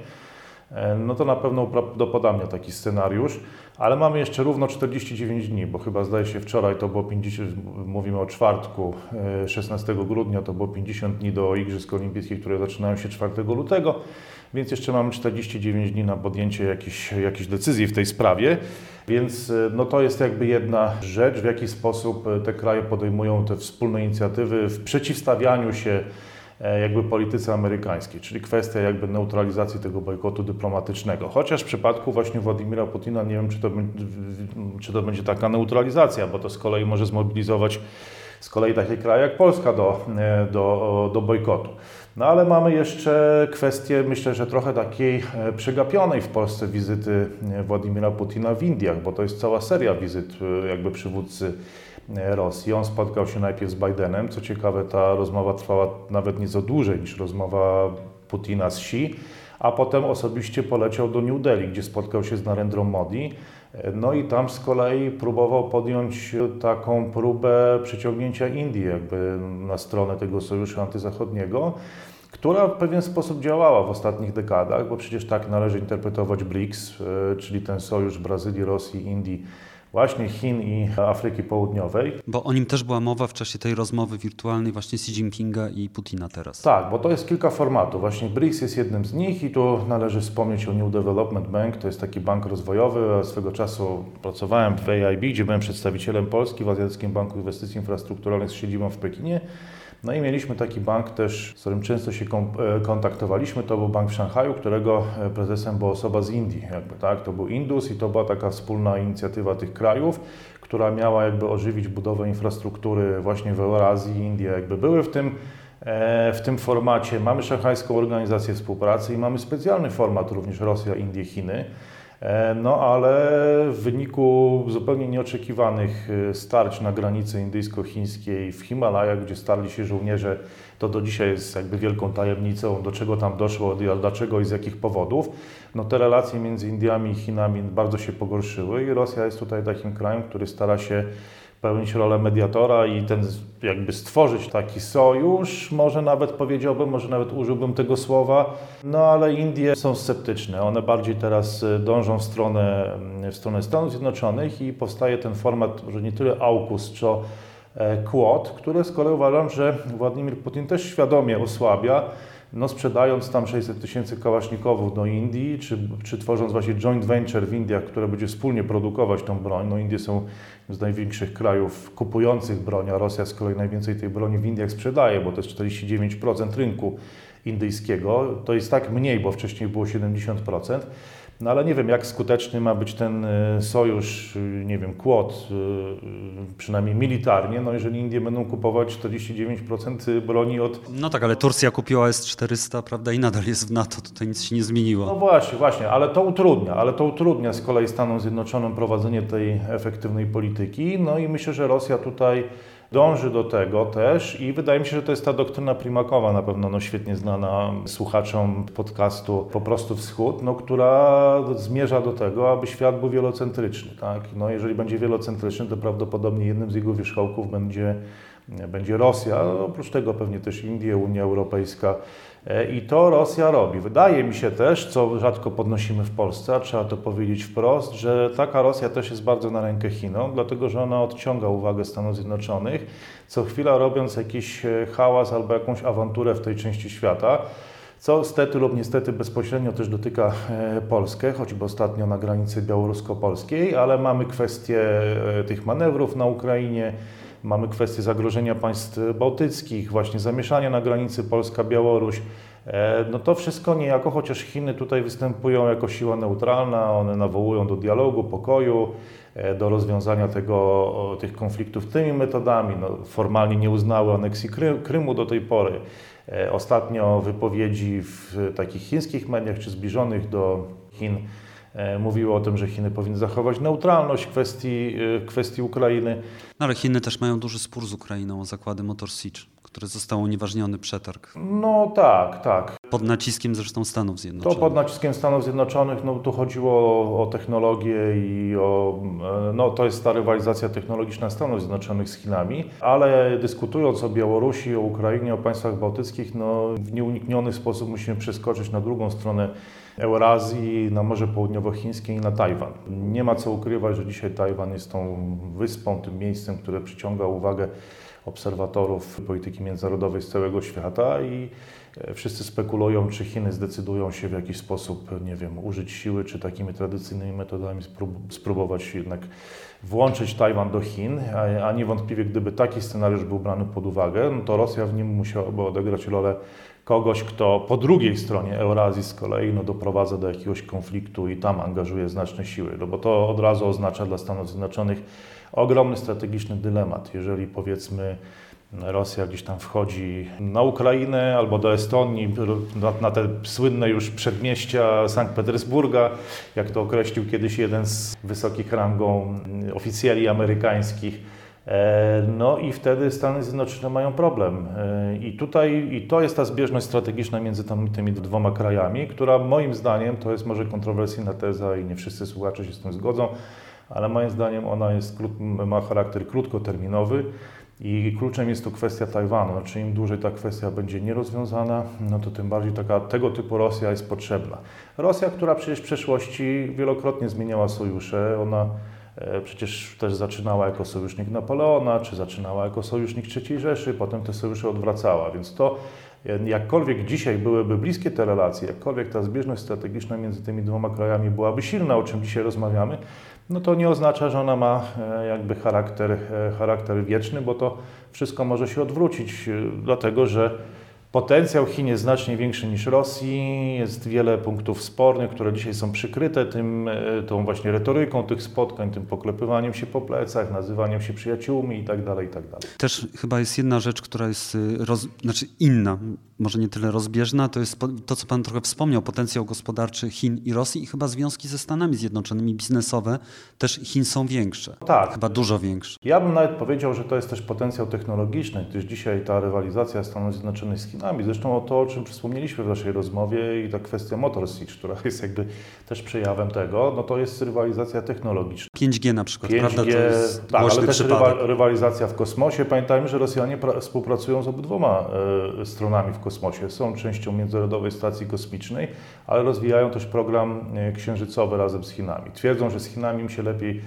no to na pewno uprawdopodobnia taki scenariusz, ale mamy jeszcze równo 49 dni, bo chyba zdaje się wczoraj to było 50, mówimy o czwartku, 16 e, grudnia to było 50 dni do Igrzysk Olimpijskich, które zaczynają się 4 lutego, więc jeszcze mamy 49 dni na podjęcie jakiejś, jakiejś decyzji w tej sprawie. Więc e, no to jest jakby jedna rzecz, w jaki sposób te kraje podejmują te wspólne inicjatywy w przeciwstawianiu się E, jakby polityce amerykańskiej, czyli kwestia jakby neutralizacji tego bojkotu dyplomatycznego. Chociaż w przypadku właśnie Władimira Putina nie wiem, czy to, czy to będzie taka neutralizacja, bo to z kolei może zmobilizować z kolei takie kraje jak Polska do, e, do, do bojkotu. No ale mamy jeszcze kwestię, myślę, że trochę takiej e, przegapionej w Polsce wizyty Władimira Putina w Indiach, bo to jest cała seria wizyt jakby przywódcy Rosji. On spotkał się najpierw z Bidenem. Co ciekawe, ta rozmowa trwała nawet nieco dłużej niż rozmowa Putina z Xi, a potem osobiście poleciał do New Delhi, gdzie spotkał się z Narendrą Modi. No i tam z kolei próbował podjąć taką próbę przyciągnięcia Indii jakby na stronę tego sojuszu antyzachodniego, która w pewien sposób działała w ostatnich dekadach, bo przecież tak należy interpretować BRICS, e, czyli ten sojusz Brazylii, Rosji, Indii, właśnie Chin i Afryki Południowej. Bo o nim też była mowa w czasie tej rozmowy wirtualnej właśnie Xi Jinpinga i Putina teraz. Tak, bo to jest kilka formatów. Właśnie BRICS jest jednym z nich i tu należy wspomnieć o New Development Bank. To jest taki bank rozwojowy. Swego czasu pracowałem w AIB, gdzie byłem przedstawicielem Polski w Azjatyckim Banku Inwestycji Infrastrukturalnych z siedzibą w Pekinie. No i mieliśmy taki bank też, z którym często się e, kontaktowaliśmy. To był bank w Szanghaju, którego e, prezesem była osoba z Indii. Jakby, tak? To był Indus i to była taka wspólna inicjatywa tych krajów, która miała jakby ożywić budowę infrastruktury właśnie w Eurazji. Indie jakby były w tym e, w tym formacie. Mamy Szanghajską Organizację Współpracy i mamy specjalny format również Rosja, Indie, Chiny. E, no ale w wyniku zupełnie nieoczekiwanych e, starć na granicy indyjsko-chińskiej w Himalajach, gdzie starli się żołnierze, to do dzisiaj jest jakby wielką tajemnicą, do czego tam doszło, dlaczego i z jakich powodów. No te relacje między Indiami i Chinami bardzo się pogorszyły i Rosja jest tutaj takim krajem, który stara się pełnić rolę mediatora i ten jakby stworzyć taki sojusz, może nawet powiedziałbym, może nawet użyłbym tego słowa, no ale Indie są sceptyczne. One bardziej teraz y, dążą w stronę, w stronę Stanów Zjednoczonych i powstaje ten format, że nie tyle AUKUS, co e, Quad, które z kolei uważam, że Władimir Putin też świadomie osłabia, no sprzedając tam 600 tysięcy kałasznikowów do Indii, czy, czy tworząc właśnie joint venture w Indiach, które będzie wspólnie produkować tą broń. No Indie są z największych krajów kupujących broń, a Rosja z kolei najwięcej tej broni w Indiach sprzedaje, bo to jest 49% rynku indyjskiego. To jest tak mniej, bo wcześniej było 70%. No ale nie wiem, jak skuteczny ma być ten y, sojusz, y, nie wiem, Quad, y, przynajmniej militarnie, no jeżeli Indie będą kupować 49% broni od... No tak, ale Turcja kupiła S-400, prawda, i nadal jest w NATO, tutaj nic się nie zmieniło. No właśnie, właśnie, ale to utrudnia, ale to utrudnia z kolei Stanom Zjednoczonym prowadzenie tej efektywnej polityki, no i myślę, że Rosja tutaj dąży do tego też i wydaje mi się, że to jest ta doktryna Primakowa, na pewno no, świetnie znana słuchaczom podcastu Po prostu Wschód, no, która zmierza do tego, aby świat był wielocentryczny. Tak? No, jeżeli będzie wielocentryczny, to prawdopodobnie jednym z jego wierzchołków będzie, będzie Rosja, oprócz tego pewnie też Indie, Unia Europejska, I to Rosja robi. Wydaje mi się też, co rzadko podnosimy w Polsce, a trzeba to powiedzieć wprost, że taka Rosja też jest bardzo na rękę Chinom, dlatego że ona odciąga uwagę Stanów Zjednoczonych, co chwila robiąc jakiś e, hałas albo jakąś awanturę w tej części świata. Co stety lub niestety bezpośrednio też dotyka e, Polskę, choćby ostatnio na granicy białorusko-polskiej, ale mamy kwestię tych manewrów na Ukrainie, Mamy kwestię zagrożenia państw bałtyckich, właśnie zamieszania na granicy Polska-Białoruś. E, no to wszystko niejako, chociaż Chiny tutaj występują jako siła neutralna, one nawołują do dialogu, pokoju, e, do rozwiązania tego, tych konfliktów tymi metodami. No, formalnie nie uznały aneksji Krymu do tej pory. E, ostatnio wypowiedzi w takich chińskich mediach, czy zbliżonych do Chin, mówiło o tym, że Chiny powinny zachować neutralność w kwestii, e, kwestii Ukrainy. No ale Chiny też mają duży spór z Ukrainą o zakłady Motor Siege, który został unieważniony przetarg. No tak, tak. Pod naciskiem zresztą Stanów Zjednoczonych. To pod naciskiem Stanów Zjednoczonych, no tu chodziło o, o technologię i o, e, no to jest ta rywalizacja technologiczna Stanów Zjednoczonych z Chinami, ale dyskutując o Białorusi, o Ukrainie, o państwach bałtyckich, no w nieunikniony sposób musimy przeskoczyć na drugą stronę Eurazji, na Morze Południowochińskie i na Tajwan. Nie ma co ukrywać, że dzisiaj Tajwan jest tą wyspą, tym miejscem, które przyciąga uwagę obserwatorów polityki międzynarodowej z całego świata i e, wszyscy spekulują, czy Chiny zdecydują się w jakiś sposób, nie wiem, użyć siły, czy takimi tradycyjnymi metodami spróbować jednak włączyć Tajwan do Chin, a niewątpliwie gdyby taki scenariusz był brany pod uwagę, no to Rosja w nim musiałaby odegrać rolę kogoś, kto po drugiej stronie Eurazji z kolei no, doprowadza do jakiegoś konfliktu i tam angażuje znaczne siły, no bo to od razu oznacza dla Stanów Zjednoczonych ogromny strategiczny dylemat. Jeżeli powiedzmy Rosja gdzieś tam wchodzi na Ukrainę albo do Estonii, na, na te słynne już przedmieścia Sankt Petersburga, jak to określił kiedyś jeden z wysokich rangą oficjeli amerykańskich, E, no i wtedy Stany Zjednoczone mają problem. E, I tutaj i to jest ta zbieżność strategiczna między tam, tymi dwoma krajami, która moim zdaniem, to jest może kontrowersyjna teza i nie wszyscy słuchacze się z tym zgodzą, ale moim zdaniem ona jest, ma charakter krótkoterminowy i kluczem jest tu kwestia Tajwanu. Znaczy im dłużej ta kwestia będzie nierozwiązana, no to tym bardziej taka, tego typu Rosja jest potrzebna. Rosja, która przecież w przeszłości wielokrotnie zmieniała sojusze, ona E, przecież też zaczynała jako sojusznik Napoleona, czy zaczynała jako sojusznik III Rzeszy, potem te sojusze odwracała, więc to e, jakkolwiek dzisiaj byłyby bliskie te relacje, jakkolwiek ta zbieżność strategiczna między tymi dwoma krajami byłaby silna, o czym dzisiaj rozmawiamy, no to nie oznacza, że ona ma e, jakby charakter, charakter wieczny, bo to wszystko może się odwrócić, dlatego że Potencjał Chin jest znacznie większy niż Rosji, jest wiele punktów spornych, które dzisiaj są przykryte tym, e, tą właśnie retoryką tych spotkań, tym poklepywaniem się po plecach, nazywaniem się przyjaciółmi itd. Tak itd. Tak Też chyba jest jedna rzecz, która jest y, roz, znaczy inna, może nie tyle rozbieżna, to jest to, co Pan trochę wspomniał, potencjał gospodarczy Chin i Rosji i chyba związki ze Stanami Zjednoczonymi biznesowe też Chin są większe. Tak. Chyba dużo większe. Ja bym nawet powiedział, że to jest też potencjał technologiczny, gdyż dzisiaj ta rywalizacja Stanów Zjednoczonych z Chinami Chinami. Zresztą o to, o czym wspomnieliśmy w naszej rozmowie i ta kwestia Motor Siege, która jest jakby też przejawem tego, no to jest rywalizacja technologiczna. 5G na przykład, 5G, prawda? To jest tak, ale też rywa, rywalizacja w kosmosie. Pamiętajmy, że Rosjanie pra, współpracują z obydwoma e, stronami w kosmosie. Są częścią Międzynarodowej Stacji Kosmicznej, ale rozwijają też program e, księżycowy razem z Chinami. Twierdzą, że z Chinami im się lepiej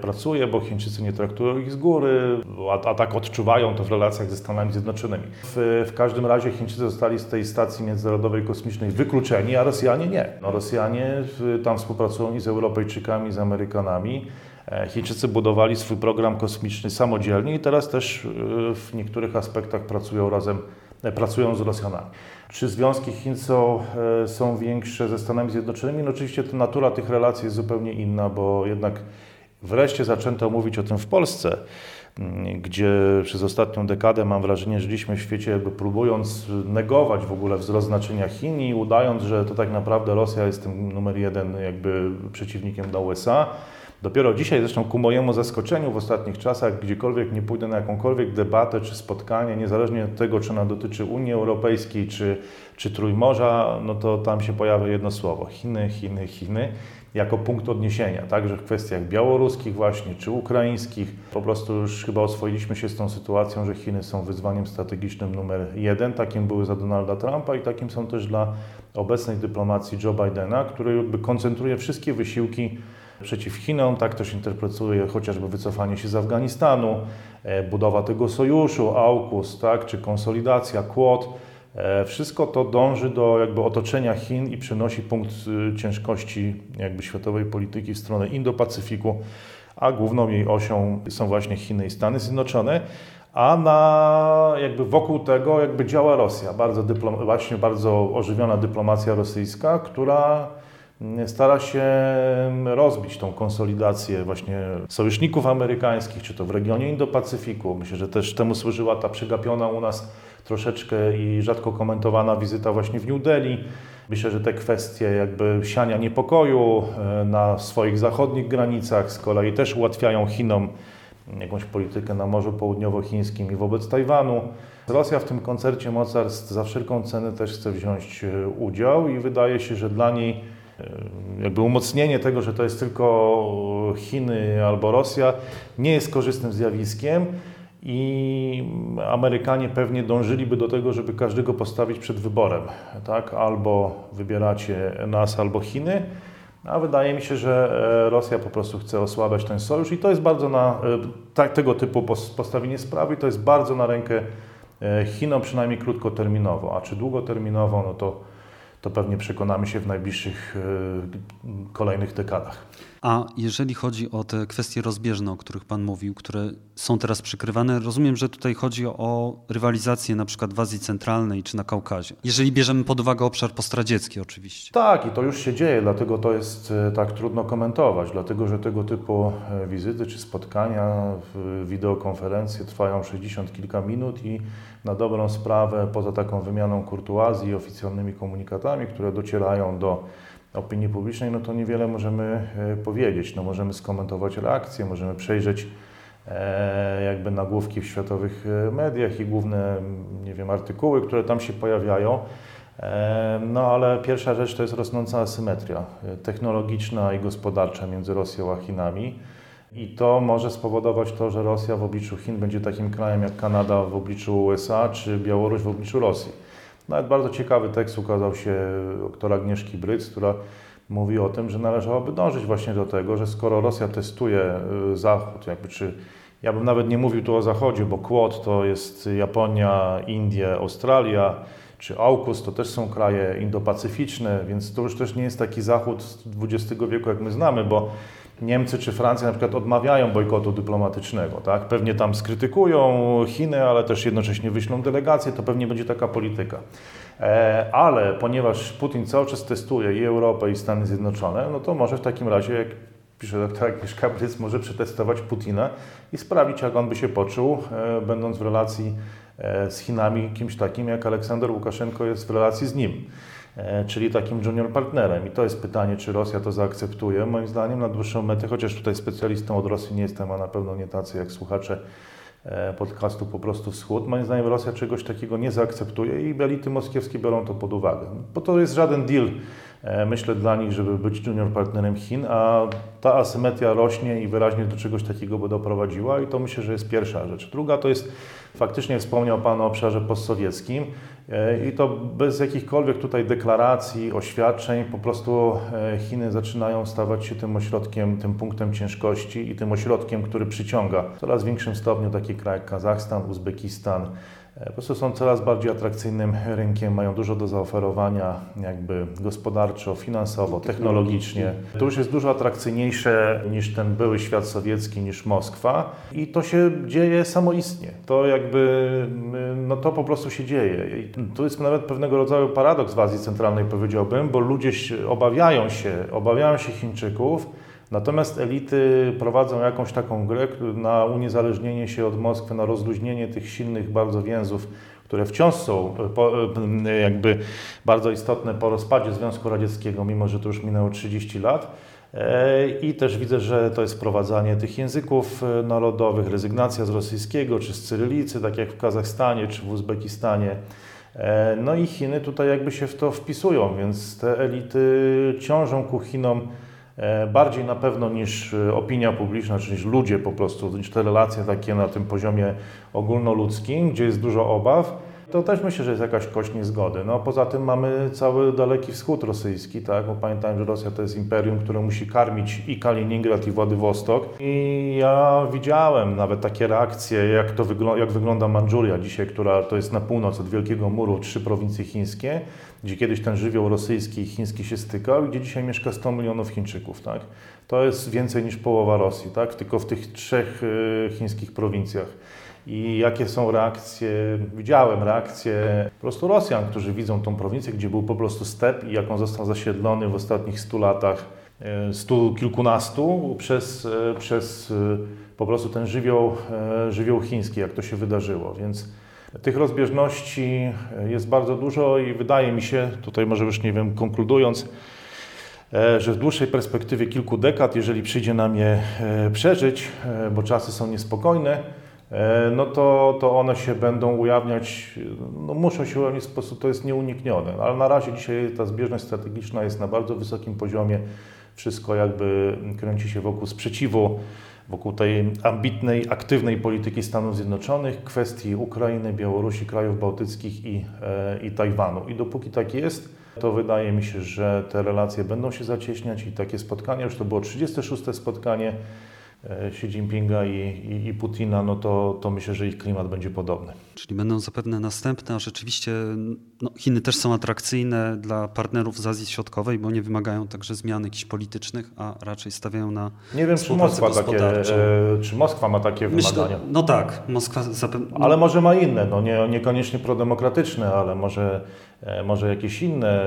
pracuje, bo Chińczycy nie traktują ich z góry, a, a tak odczuwają to w relacjach ze Stanami Zjednoczonymi. W, w każdym razie Chińczycy zostali z tej Stacji Międzynarodowej Kosmicznej wykluczeni, a Rosjanie nie. No, Rosjanie tam współpracują i z Europejczykami, i z Amerykanami. E, Chińczycy budowali swój program kosmiczny samodzielnie i teraz też e, w niektórych aspektach pracują razem, e, pracują z Rosjanami. Czy związki Chin są, e, są większe ze Stanami Zjednoczonymi? No oczywiście natura tych relacji jest zupełnie inna, bo jednak wreszcie zaczęto mówić o tym w Polsce, mm, gdzie przez ostatnią dekadę mam wrażenie, żyliśmy w świecie jakby próbując negować w ogóle wzrost znaczenia Chin i udając, że to tak naprawdę Rosja jest tym numer jeden jakby przeciwnikiem dla USA. Dopiero dzisiaj, zresztą ku mojemu zaskoczeniu w ostatnich czasach, gdziekolwiek nie pójdę na jakąkolwiek debatę czy spotkanie, niezależnie od tego, czy ona dotyczy Unii Europejskiej, czy, czy Trójmorza, no to tam się pojawia jedno słowo: Chiny, Chiny, Chiny, jako punkt odniesienia. Także w kwestiach białoruskich, właśnie, czy ukraińskich, po prostu już chyba oswoiliśmy się z tą sytuacją, że Chiny są wyzwaniem strategicznym numer jeden. Takim były za Donalda Trumpa i takim są też dla obecnej dyplomacji Joe Bidena, który jakby koncentruje wszystkie wysiłki przeciw Chinom, tak też interpretuje chociażby wycofanie się z Afganistanu, e, budowa tego sojuszu, AUKUS, tak, czy konsolidacja, Quad. E, Wszystko to dąży do jakby otoczenia Chin i przenosi punkt y, ciężkości jakby światowej polityki w stronę Indo-Pacyfiku, a główną jej osią są właśnie Chiny i Stany Zjednoczone. A na jakby wokół tego jakby działa Rosja, bardzo dyplom, właśnie bardzo ożywiona dyplomacja rosyjska, która stara się rozbić tą konsolidację właśnie sojuszników amerykańskich, czy to w regionie Indo-Pacyfiku. Myślę, że też temu służyła ta przegapiona u nas troszeczkę i rzadko komentowana wizyta właśnie w New Delhi. Myślę, że te kwestie jakby siania niepokoju e, na swoich zachodnich granicach z kolei też ułatwiają Chinom jakąś politykę na Morzu Południowochińskim i wobec Tajwanu. Rosja w tym koncercie mocarstw za wszelką cenę też chce wziąć e, udział i wydaje się, że dla niej e, jakby umocnienie tego, że to jest tylko Chiny albo Rosja, nie jest korzystnym zjawiskiem i Amerykanie pewnie dążyliby do tego, żeby każdego postawić przed wyborem, tak? Albo wybieracie nas, albo Chiny. A wydaje mi się, że e, Rosja po prostu chce osłabiać ten sojusz i to jest bardzo na tak, tego typu pos- postawienie sprawy i to jest bardzo na rękę e, Chinom, przynajmniej krótkoterminowo. A czy długoterminowo, no to, to pewnie przekonamy się w najbliższych kolejnych dekadach. A jeżeli chodzi o te kwestie rozbieżne, o których Pan mówił, które są teraz przykrywane, rozumiem, że tutaj chodzi o rywalizację na przykład w Azji Centralnej czy na Kaukazie. Jeżeli bierzemy pod uwagę obszar postradziecki oczywiście. Tak, i to już się dzieje, dlatego to jest e, tak trudno komentować, dlatego że tego typu e, wizyty czy spotkania, wideokonferencje trwają 60 kilka minut i na dobrą sprawę, poza taką wymianą kurtuazji i oficjalnymi komunikatami, które docierają do opinii publicznej, no to niewiele możemy e, powiedzieć. No możemy skomentować reakcje, możemy przejrzeć e, jakby nagłówki w światowych e, mediach i główne, nie wiem, artykuły, które tam się pojawiają. No ale pierwsza rzecz to jest rosnąca asymetria technologiczna i gospodarcza między Rosją a Chinami. I to może spowodować to, że Rosja w obliczu Chin będzie takim krajem jak Kanada w obliczu USA, czy Białoruś w obliczu Rosji. Nawet bardzo ciekawy tekst ukazał się doktora Agnieszki Bryc, która mówi o tym, że należałoby dążyć właśnie do tego, że skoro Rosja testuje y, Zachód, jakby czy ja bym nawet nie mówił tu o Zachodzie, bo Quad to jest Japonia, Indie, Australia, czy AUKUS to też są kraje indopacyficzne, więc to już też nie jest taki Zachód z XX wieku, jak my znamy, bo Niemcy czy Francja na przykład odmawiają bojkotu dyplomatycznego, tak? Pewnie tam skrytykują Chiny, ale też jednocześnie wyślą delegację, to pewnie będzie taka polityka. E, ale ponieważ Putin cały czas testuje i Europę, i Stany Zjednoczone, no to może w takim razie, jak pisze doktor Agnieszka Bryc, może przetestować Putina i sprawić, jak on by się poczuł, e, będąc w relacji e, z Chinami, kimś takim jak Aleksander Łukaszenko jest w relacji z nim czyli takim junior partnerem. I to jest pytanie, czy Rosja to zaakceptuje. Moim zdaniem na dłuższą metę, chociaż tutaj specjalistą od Rosji nie jestem, a na pewno nie tacy jak słuchacze e, podcastu po prostu Wschód. Moim zdaniem Rosja czegoś takiego nie zaakceptuje i elity moskiewskie biorą to pod uwagę. Bo to jest żaden deal, e, myślę, dla nich, żeby być junior partnerem Chin, a ta asymetria rośnie i wyraźnie do czegoś takiego by doprowadziła i to myślę, że jest pierwsza rzecz. Druga to jest, faktycznie wspomniał Pan o obszarze postsowieckim, E, I to bez jakichkolwiek tutaj deklaracji, oświadczeń, po prostu e, Chiny zaczynają stawać się tym ośrodkiem, tym punktem ciężkości i tym ośrodkiem, który przyciąga w coraz większym stopniu takie kraje jak Kazachstan, Uzbekistan, E, po prostu są coraz bardziej atrakcyjnym rynkiem, mają dużo do zaoferowania jakby gospodarczo, finansowo, technologicznie. To już jest dużo atrakcyjniejsze niż ten były świat sowiecki, niż Moskwa i to się dzieje samoistnie. To jakby, no to po prostu się dzieje. I to jest nawet pewnego rodzaju paradoks w Azji Centralnej powiedziałbym, bo ludzie obawiają się, obawiają się Chińczyków, Natomiast elity prowadzą jakąś taką grę na uniezależnienie się od Moskwy, na rozluźnienie tych silnych bardzo więzów, które wciąż są e, e, jakby bardzo istotne po rozpadzie Związku Radzieckiego, mimo że to już minęło 30 lat. E, I też widzę, że to jest wprowadzanie tych języków narodowych, rezygnacja z rosyjskiego czy z cyrylicy, tak jak w Kazachstanie czy w Uzbekistanie. No i Chiny tutaj jakby się w to wpisują, więc te elity ciążą ku Chinom bardziej na pewno niż e, opinia publiczna, czy niż ludzie po prostu, niż te relacje takie na tym poziomie ogólnoludzkim, gdzie jest dużo obaw. To też myślę, że jest jakaś kość niezgody. No, poza tym mamy cały Daleki Wschód rosyjski, tak? bo pamiętam, że Rosja to jest imperium, które musi karmić i Kaliningrad, i Władywostok. I ja widziałem nawet takie reakcje, jak, to wygl jak wygląda Mandżuria dzisiaj, która to jest na północ od Wielkiego Muru, trzy prowincje chińskie, gdzie kiedyś ten żywioł rosyjski i chiński się stykał, gdzie dzisiaj mieszka 100 milionów Chińczyków. Tak? To jest więcej niż połowa Rosji, tak? tylko w tych trzech y, chińskich prowincjach i jakie są reakcje, widziałem reakcje po prostu Rosjan, którzy widzą tą prowincję, gdzie był po prostu step i jak on został zasiedlony w ostatnich stu latach, e, stu kilkunastu przez, e, przez e, po prostu ten żywioł, żywioł chiński, jak to się wydarzyło, więc tych rozbieżności jest bardzo dużo i wydaje mi się, tutaj może już nie wiem, konkludując, że w dłuższej perspektywie kilku dekad, jeżeli przyjdzie nam je przeżyć, bo czasy są niespokojne, no to, to one się będą ujawniać, no muszą się ujawnić w sposób, to jest nieuniknione. Ale na razie dzisiaj ta zbieżność strategiczna jest na bardzo wysokim poziomie. Wszystko jakby kręci się wokół sprzeciwu, wokół tej ambitnej, aktywnej polityki Stanów Zjednoczonych, kwestii Ukrainy, Białorusi, krajów bałtyckich i, e, i Tajwanu. I dopóki tak jest, to wydaje mi się, że te relacje będą się zacieśniać i takie spotkania, już to było 36 spotkanie, E, Xi Jinpinga i, i, i, Putina, no to, to myślę, że ich klimat będzie podobny. Czyli będą zapewne następne, a rzeczywiście no, Chiny też są atrakcyjne dla partnerów z Azji Środkowej, bo nie wymagają także zmian jakichś politycznych, a raczej stawiają na Nie wiem, czy Moskwa, takie, e, czy Moskwa ma takie Myślę, wymagania. No tak, Moskwa zapewne... Ale może ma inne, no nie, niekoniecznie prodemokratyczne, ale może, e, może jakieś inne.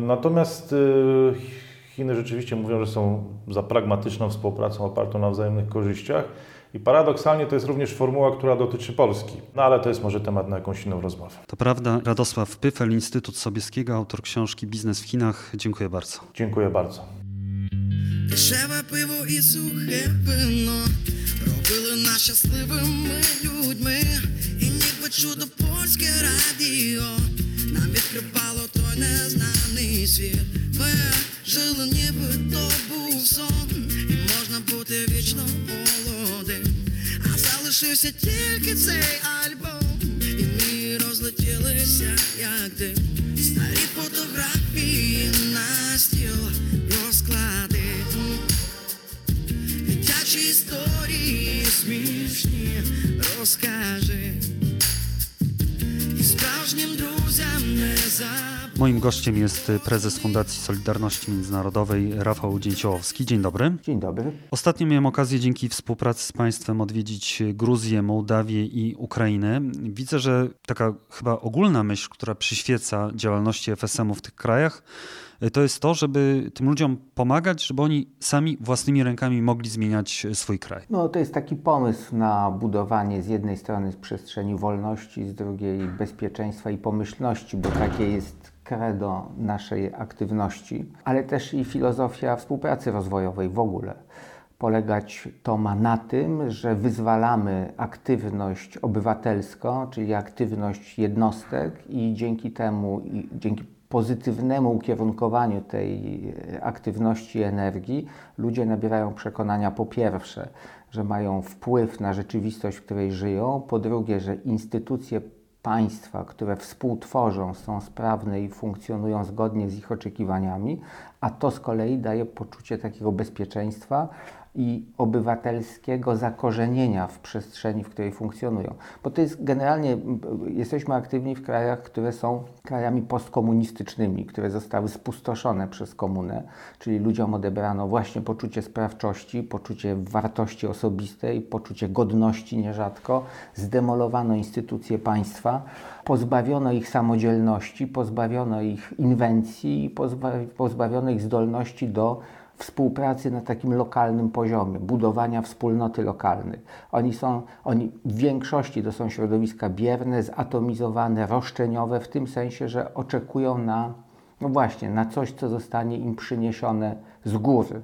Natomiast... E, Chiny rzeczywiście mówią, że są za pragmatyczną współpracą opartą na wzajemnych korzyściach. I paradoksalnie to jest również formuła, która dotyczy Polski. No ale to jest może temat na jakąś inną rozmowę. To prawda. Radosław Pyfel, Instytut Sobieskiego, autor książki Biznes w Chinach. Dziękuję bardzo. Dziękuję bardzo. Дешеве пиво і сухе вино робили нас щасливими людьми, і ніби чудо польське радіо нам відкривало той незнаний світ. Ми жили, ніби то був сон, і можна бути вічно молодим, а залишився тільки цей альбом, і ми розлетілися, як дим. Старі фотографії на стіл розклади, дитячі історії смішні розкажи, Moim gościem jest prezes Fundacji Solidarności Międzynarodowej Rafał Dzięciołowski. Dzień dobry. Dzień dobry. Ostatnio miałem okazję dzięki współpracy z państwem odwiedzić Gruzję, Mołdawię i Ukrainę. Widzę, że taka chyba ogólna myśl, która przyświeca działalności FSM-u w tych krajach, to jest to, żeby tym ludziom pomagać, żeby oni sami własnymi rękami mogli zmieniać swój kraj. No to jest taki pomysł na budowanie z jednej strony przestrzeni wolności, z drugiej bezpieczeństwa i pomyślności, bo takie jest credo naszej aktywności, ale też i filozofia współpracy rozwojowej w ogóle. Polegać to ma na tym, że wyzwalamy aktywność obywatelską, czyli aktywność jednostek, i dzięki temu, i dzięki pozytywnemu ukierunkowaniu tej aktywności energii, ludzie nabierają przekonania po pierwsze, że mają wpływ na rzeczywistość, w której żyją, po drugie, że instytucje państwa, które współtworzą, są sprawne i funkcjonują zgodnie z ich oczekiwaniami, a to z kolei daje poczucie takiego bezpieczeństwa i obywatelskiego zakorzenienia w przestrzeni, w której funkcjonują. Bo to jest generalnie, jesteśmy aktywni w krajach, które są krajami postkomunistycznymi, które zostały spustoszone przez komunę, czyli ludziom odebrano właśnie poczucie sprawczości, poczucie wartości osobistej, poczucie godności nierzadko, zdemolowano instytucje państwa, pozbawiono ich samodzielności, pozbawiono ich inwencji, pozbawiono ich zdolności do współpracy na takim lokalnym poziomie, budowania wspólnoty lokalnych. Oni są, oni w większości to są środowiska bierne, zatomizowane, roszczeniowe, w tym sensie, że oczekują na, no właśnie, na coś, co zostanie im przyniesione z góry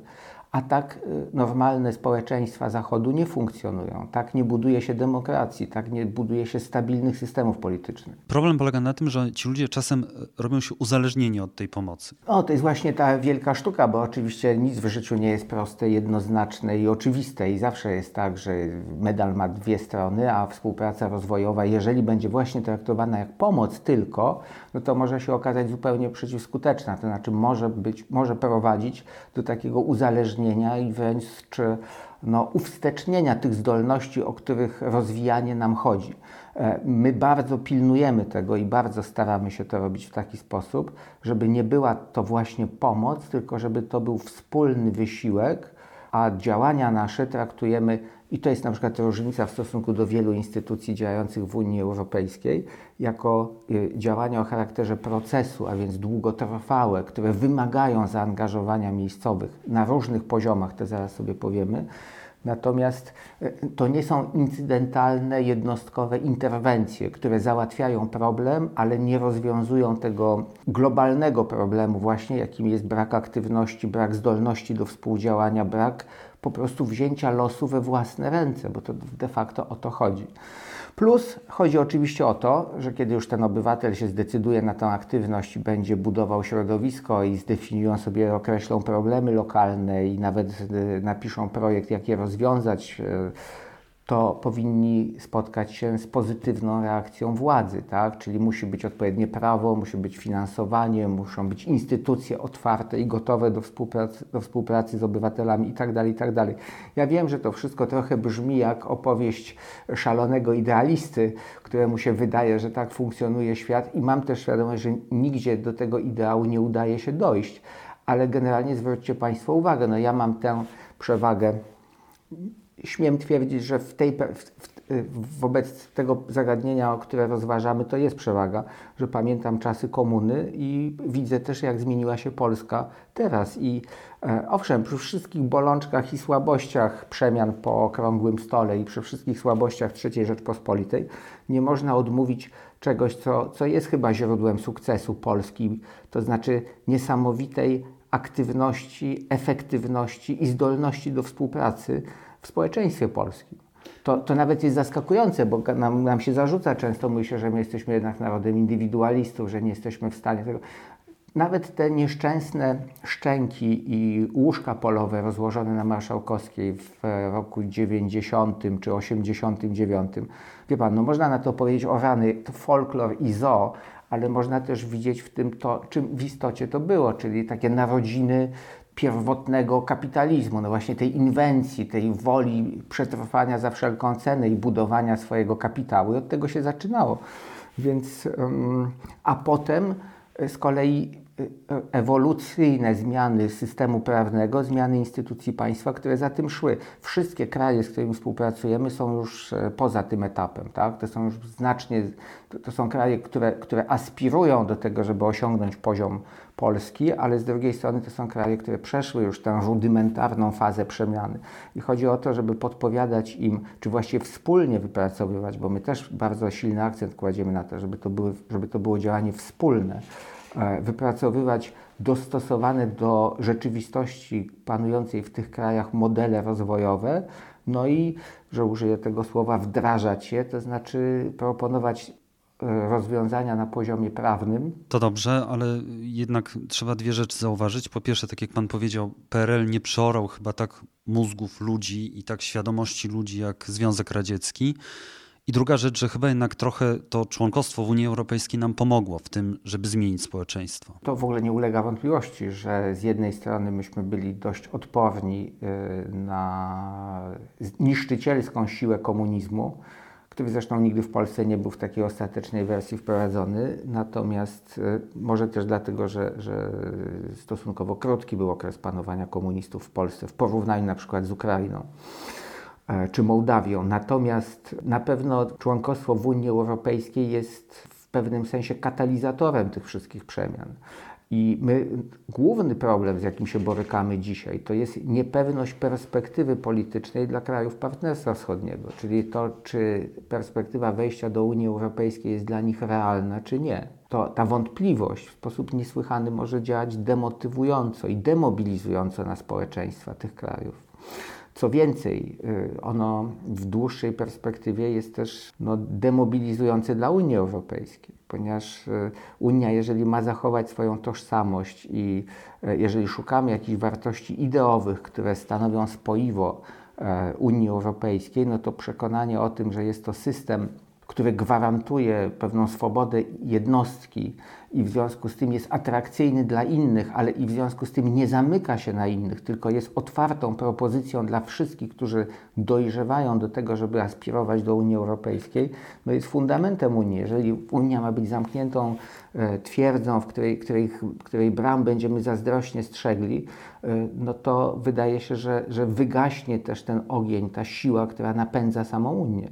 a tak y, normalne społeczeństwa Zachodu nie funkcjonują. Tak nie buduje się demokracji, tak nie buduje się stabilnych systemów politycznych. Problem polega na tym, że ci ludzie czasem y, robią się uzależnieni od tej pomocy. O, to jest właśnie ta wielka sztuka, bo oczywiście nic w życiu nie jest proste, jednoznaczne i oczywiste i zawsze jest tak, że medal ma dwie strony, a współpraca rozwojowa, jeżeli będzie właśnie traktowana jak pomoc tylko, no to może się okazać zupełnie przeciwskuteczna, to znaczy może być, może prowadzić do takiego uzależnienia i wręcz no, uwstecznienia tych zdolności, o których rozwijanie nam chodzi. E, my bardzo pilnujemy tego i bardzo staramy się to robić w taki sposób, żeby nie była to właśnie pomoc, tylko żeby to był wspólny wysiłek, a działania nasze traktujemy i to jest na przykład różnica w stosunku do wielu instytucji działających w Unii Europejskiej, jako y, działania o charakterze procesu, a więc długotrwałe, które wymagają zaangażowania miejscowych na różnych poziomach, to zaraz sobie powiemy. Natomiast y, to nie są incydentalne, jednostkowe interwencje, które załatwiają problem, ale nie rozwiązują tego globalnego problemu, właśnie jakim jest brak aktywności, brak zdolności do współdziałania, brak po prostu wzięcia losu we własne ręce, bo to de facto o to chodzi. Plus chodzi oczywiście o to, że kiedy już ten obywatel się zdecyduje na tę aktywność i będzie budował środowisko i zdefiniują sobie, określą problemy lokalne i nawet y, napiszą projekt, jak je rozwiązać, y, to powinni spotkać się z pozytywną reakcją władzy, tak? Czyli musi być odpowiednie prawo, musi być finansowanie, muszą być instytucje otwarte i gotowe do współpracy, do współpracy z obywatelami itd., tak itd. Tak ja wiem, że to wszystko trochę brzmi jak opowieść szalonego idealisty, któremu się wydaje, że tak funkcjonuje świat i mam też świadomość, że nigdzie do tego ideału nie udaje się dojść, ale generalnie zwróćcie Państwo uwagę, no ja mam tę przewagę śmiem twierdzić, że w tej, w, wobec tego zagadnienia, które rozważamy, to jest przewaga, że pamiętam czasy komuny i widzę też, jak zmieniła się Polska teraz. I e, owszem, przy wszystkich bolączkach i słabościach przemian po okrągłym stole i przy wszystkich słabościach III Rzeczpospolitej, nie można odmówić czegoś, co, co jest chyba źródłem sukcesu Polski, to znaczy niesamowitej aktywności, efektywności i zdolności do współpracy w społeczeństwie polskim. To, to nawet jest zaskakujące, bo nam, nam się zarzuca często, mówi się, że my jesteśmy jednak narodem indywidualistów, że nie jesteśmy w stanie tego. Nawet te nieszczęsne szczęki i łóżka polowe rozłożone na Marszałkowskiej w roku 90 czy 89, wie pan, no można na to powiedzieć o rany, to folklor i zoo, ale można też widzieć w tym to, czym w istocie to było, czyli takie narodziny pierwotnego kapitalizmu, no właśnie tej inwencji, tej woli przetrwania za wszelką cenę i budowania swojego kapitału. I od tego się zaczynało. Więc, a potem z kolei ewolucyjne zmiany systemu prawnego, zmiany instytucji państwa, które za tym szły. Wszystkie kraje, z którymi współpracujemy, są już e, poza tym etapem. Tak? To są już znacznie, to są kraje, które, które aspirują do tego, żeby osiągnąć poziom Polski, ale z drugiej strony to są kraje, które przeszły już tę rudymentarną fazę przemiany. I chodzi o to, żeby podpowiadać im, czy właściwie wspólnie wypracowywać, bo my też bardzo silny akcent kładziemy na to, żeby to, były, żeby to było działanie wspólne e, wypracowywać dostosowane do rzeczywistości panującej w tych krajach modele rozwojowe, no i, że użyję tego słowa, wdrażać je, to znaczy proponować rozwiązania na poziomie prawnym. To dobrze, ale jednak trzeba dwie rzeczy zauważyć. Po pierwsze, tak jak pan powiedział, PRL nie przeorał chyba tak mózgów ludzi i tak świadomości ludzi jak Związek Radziecki. I druga rzecz, że chyba jednak trochę to członkostwo w Unii Europejskiej nam pomogło w tym, żeby zmienić społeczeństwo. To w ogóle nie ulega wątpliwości, że z jednej strony myśmy byli dość odporni y, na niszczycielską siłę komunizmu, który zresztą nigdy w Polsce nie był w takiej ostatecznej wersji wprowadzony. Natomiast y, może też dlatego, że, że stosunkowo krótki był okres panowania komunistów w Polsce w porównaniu na przykład z Ukrainą. E, czy Mołdawią. Natomiast na pewno członkostwo w Unii Europejskiej jest w pewnym sensie katalizatorem tych wszystkich przemian. I my, główny problem, z jakim się borykamy dzisiaj, to jest niepewność perspektywy politycznej dla krajów Partnerstwa Wschodniego, czyli to, czy perspektywa wejścia do Unii Europejskiej jest dla nich realna, czy nie. To ta wątpliwość w sposób niesłychany może działać demotywująco i demobilizująco na społeczeństwa tych krajów. Co więcej, y, ono w dłuższej perspektywie jest też no, demobilizujące dla Unii Europejskiej, ponieważ y, Unia, jeżeli ma zachować swoją tożsamość i y, jeżeli szukamy jakichś wartości ideowych, które stanowią spoiwo Unii Europejskiej, no to przekonanie o tym, że jest to system który gwarantuje pewną swobodę jednostki i w związku z tym jest atrakcyjny dla innych, ale i w związku z tym nie zamyka się na innych, tylko jest otwartą propozycją dla wszystkich, którzy dojrzewają do tego, żeby aspirować do Unii Europejskiej, no jest fundamentem Unii. Jeżeli Unia ma być zamkniętą e, twierdzą, w której, której, której bram będziemy zazdrośnie strzegli, e, no to wydaje się, że, że wygaśnie też ten ogień, ta siła, która napędza samą Unię.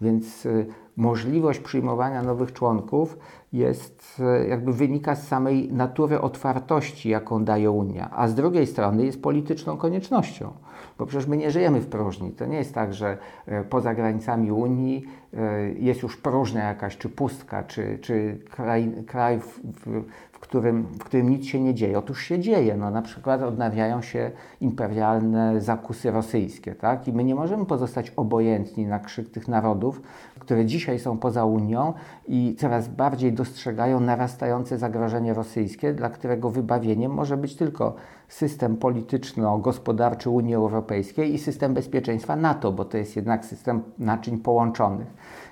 Więc e, możliwość przyjmowania nowych członków jest, e, jakby wynika z samej natury otwartości, jaką daje Unia, a z drugiej strony jest polityczną koniecznością, bo przecież my nie żyjemy w próżni. To nie jest tak, że e, poza granicami Unii e, jest już próżnia jakaś, czy pustka, czy, czy kraj, kraj w, w, w, którym, w którym nic się nie dzieje. Otóż się dzieje. No, na przykład odnawiają się imperialne zakusy rosyjskie, tak? I my nie możemy pozostać obojętni na krzyk tych narodów, które dzisiaj są poza Unią i coraz bardziej dostrzegają narastające zagrożenie rosyjskie, dla którego wybawieniem może być tylko system polityczno-gospodarczy Unii Europejskiej i system bezpieczeństwa NATO, bo to jest jednak system naczyń połączonych.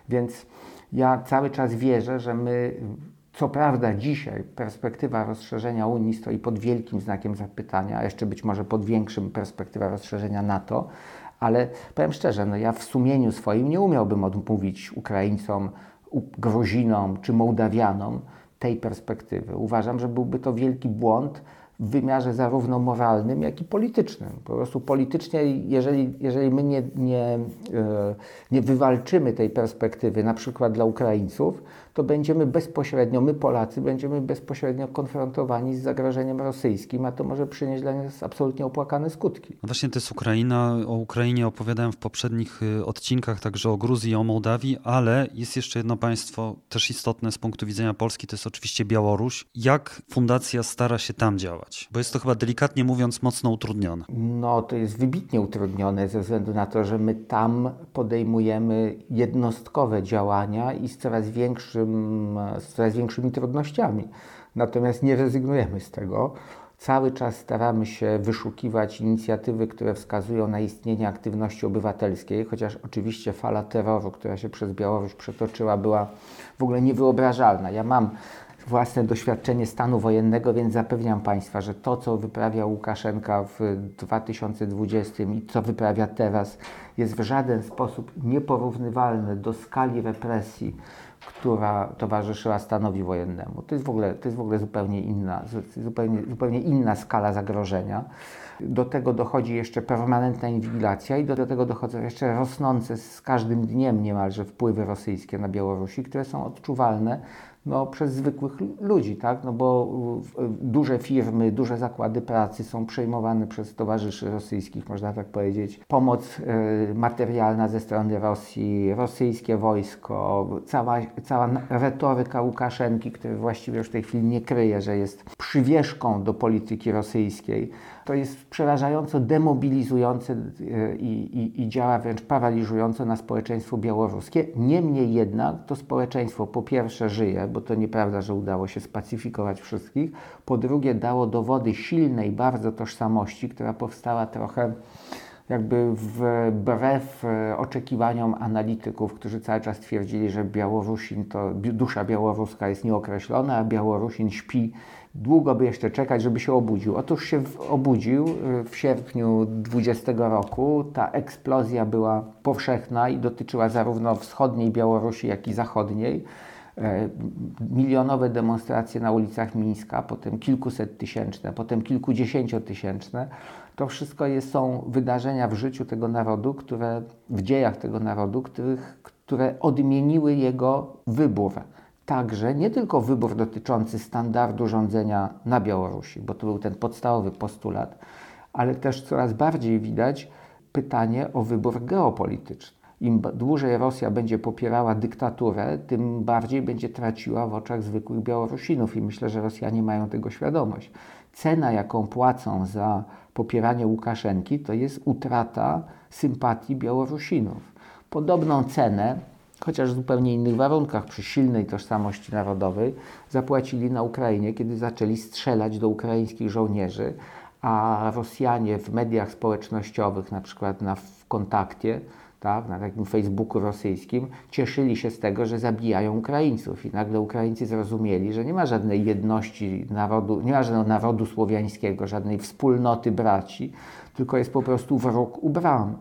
Więc ja cały czas wierzę, że my co prawda dzisiaj perspektywa rozszerzenia Unii stoi pod wielkim znakiem zapytania, a jeszcze być może pod większym perspektywa rozszerzenia NATO, ale powiem szczerze, no ja w sumieniu swoim nie umiałbym odmówić Ukraińcom, Gruzinom czy Mołdawianom tej perspektywy. Uważam, że byłby to wielki błąd w wymiarze zarówno moralnym, jak i politycznym. Po prostu politycznie, jeżeli, jeżeli my nie, nie, e, nie wywalczymy tej perspektywy, na przykład dla Ukraińców, to będziemy bezpośrednio, my Polacy, będziemy bezpośrednio konfrontowani z zagrożeniem rosyjskim, a to może przynieść dla nas absolutnie opłakane skutki. No właśnie to jest Ukraina. O Ukrainie opowiadałem w poprzednich y, odcinkach, także o Gruzji o Mołdawii, ale jest jeszcze jedno państwo też istotne z punktu widzenia Polski, to jest oczywiście Białoruś. Jak fundacja stara się tam działać? Bo jest to chyba delikatnie mówiąc mocno utrudnione. No to jest wybitnie utrudnione ze względu na to, że my tam podejmujemy jednostkowe działania i z coraz większym z coraz większymi trudnościami. Natomiast nie rezygnujemy z tego. Cały czas staramy się wyszukiwać inicjatywy, które wskazują na istnienie aktywności obywatelskiej, chociaż oczywiście fala terroru, która się przez Białoruś przetoczyła, była w ogóle niewyobrażalna. Ja mam własne doświadczenie stanu wojennego, więc zapewniam Państwa, że to, co wyprawia Łukaszenka w 2020 i co wyprawia teraz, jest w żaden sposób nieporównywalne do skali represji, która towarzyszyła stanowi wojennemu. To jest w ogóle, to jest w ogóle zupełnie, inna, zupełnie, zupełnie inna skala zagrożenia. Do tego dochodzi jeszcze permanentna inwigilacja i do tego dochodzą jeszcze rosnące z każdym dniem niemalże wpływy rosyjskie na Białorusi, które są odczuwalne no, przez zwykłych ludzi, tak? No bo duże firmy, duże zakłady pracy są przejmowane przez towarzyszy rosyjskich, można tak powiedzieć. Pomoc y, materialna ze strony Rosji, rosyjskie wojsko, cała, cała retoryka Łukaszenki, który właściwie już w tej chwili nie kryje, że jest przywieszką do polityki rosyjskiej. To jest przerażająco demobilizujące y, i, i, i działa wręcz paraliżująco na społeczeństwo białoruskie. Niemniej jednak to społeczeństwo po pierwsze żyje, bo to nieprawda, że udało się spacyfikować wszystkich. Po drugie, dało dowody silnej bardzo tożsamości, która powstała trochę jakby wbrew e, oczekiwaniom analityków, którzy cały czas twierdzili, że Białorusin to dusza białoruska jest nieokreślona, a Białorusin śpi. Długo by jeszcze czekać, żeby się obudził. Otóż się obudził e, w sierpniu 20 roku. Ta eksplozja była powszechna i dotyczyła zarówno wschodniej Białorusi, jak i zachodniej. E, milionowe demonstracje na ulicach Mińska, potem kilkuset tysięczne, potem kilkudziesięciotysięczne. To wszystko jest, są wydarzenia w życiu tego narodu, które, w dziejach tego narodu, których, które odmieniły jego wybór. Także nie tylko wybór dotyczący standardu rządzenia na Białorusi, bo to był ten podstawowy postulat, ale też coraz bardziej widać pytanie o wybór geopolityczny. Im dłużej Rosja będzie popierała dyktaturę, tym bardziej będzie traciła w oczach zwykłych Białorusinów i myślę, że Rosjanie mają tego świadomość. Cena, jaką płacą za popieranie Łukaszenki, to jest utrata sympatii Białorusinów. Podobną cenę, chociaż w zupełnie innych warunkach, przy silnej tożsamości narodowej, zapłacili na Ukrainie, kiedy zaczęli strzelać do ukraińskich żołnierzy, a Rosjanie w mediach społecznościowych, na przykład na w kontakcie, tak, na takim Facebooku rosyjskim, cieszyli się z tego, że zabijają Ukraińców. I nagle Ukraińcy zrozumieli, że nie ma żadnej jedności narodu, nie ma żadnego narodu słowiańskiego, żadnej wspólnoty braci, tylko jest po prostu wróg u bram.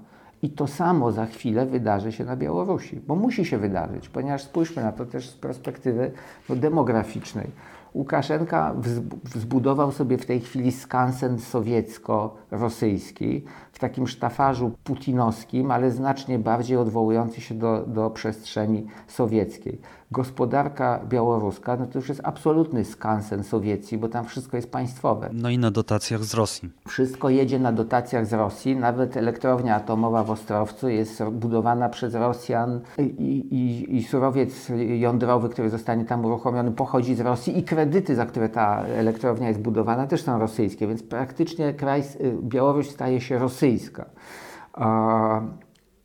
I to samo za chwilę wydarzy się na Białorusi, bo musi się wydarzyć, ponieważ spójrzmy na to też z perspektywy no, demograficznej. Łukaszenka wzbudował sobie w tej chwili skansen sowiecko-rosyjski w takim sztafarzu putinowskim, ale znacznie bardziej odwołujący się do, do przestrzeni sowieckiej gospodarka białoruska, no to już jest absolutny skansen sowiecki, bo tam wszystko jest państwowe. No i na dotacjach z Rosji. Wszystko jedzie na dotacjach z Rosji. Nawet elektrownia atomowa w Ostrowcu jest budowana przez Rosjan i, i, i surowiec jądrowy, który zostanie tam uruchomiony, pochodzi z Rosji i kredyty, za które ta elektrownia jest budowana, też są rosyjskie, więc praktycznie kraj, y, Białoruś staje się rosyjska.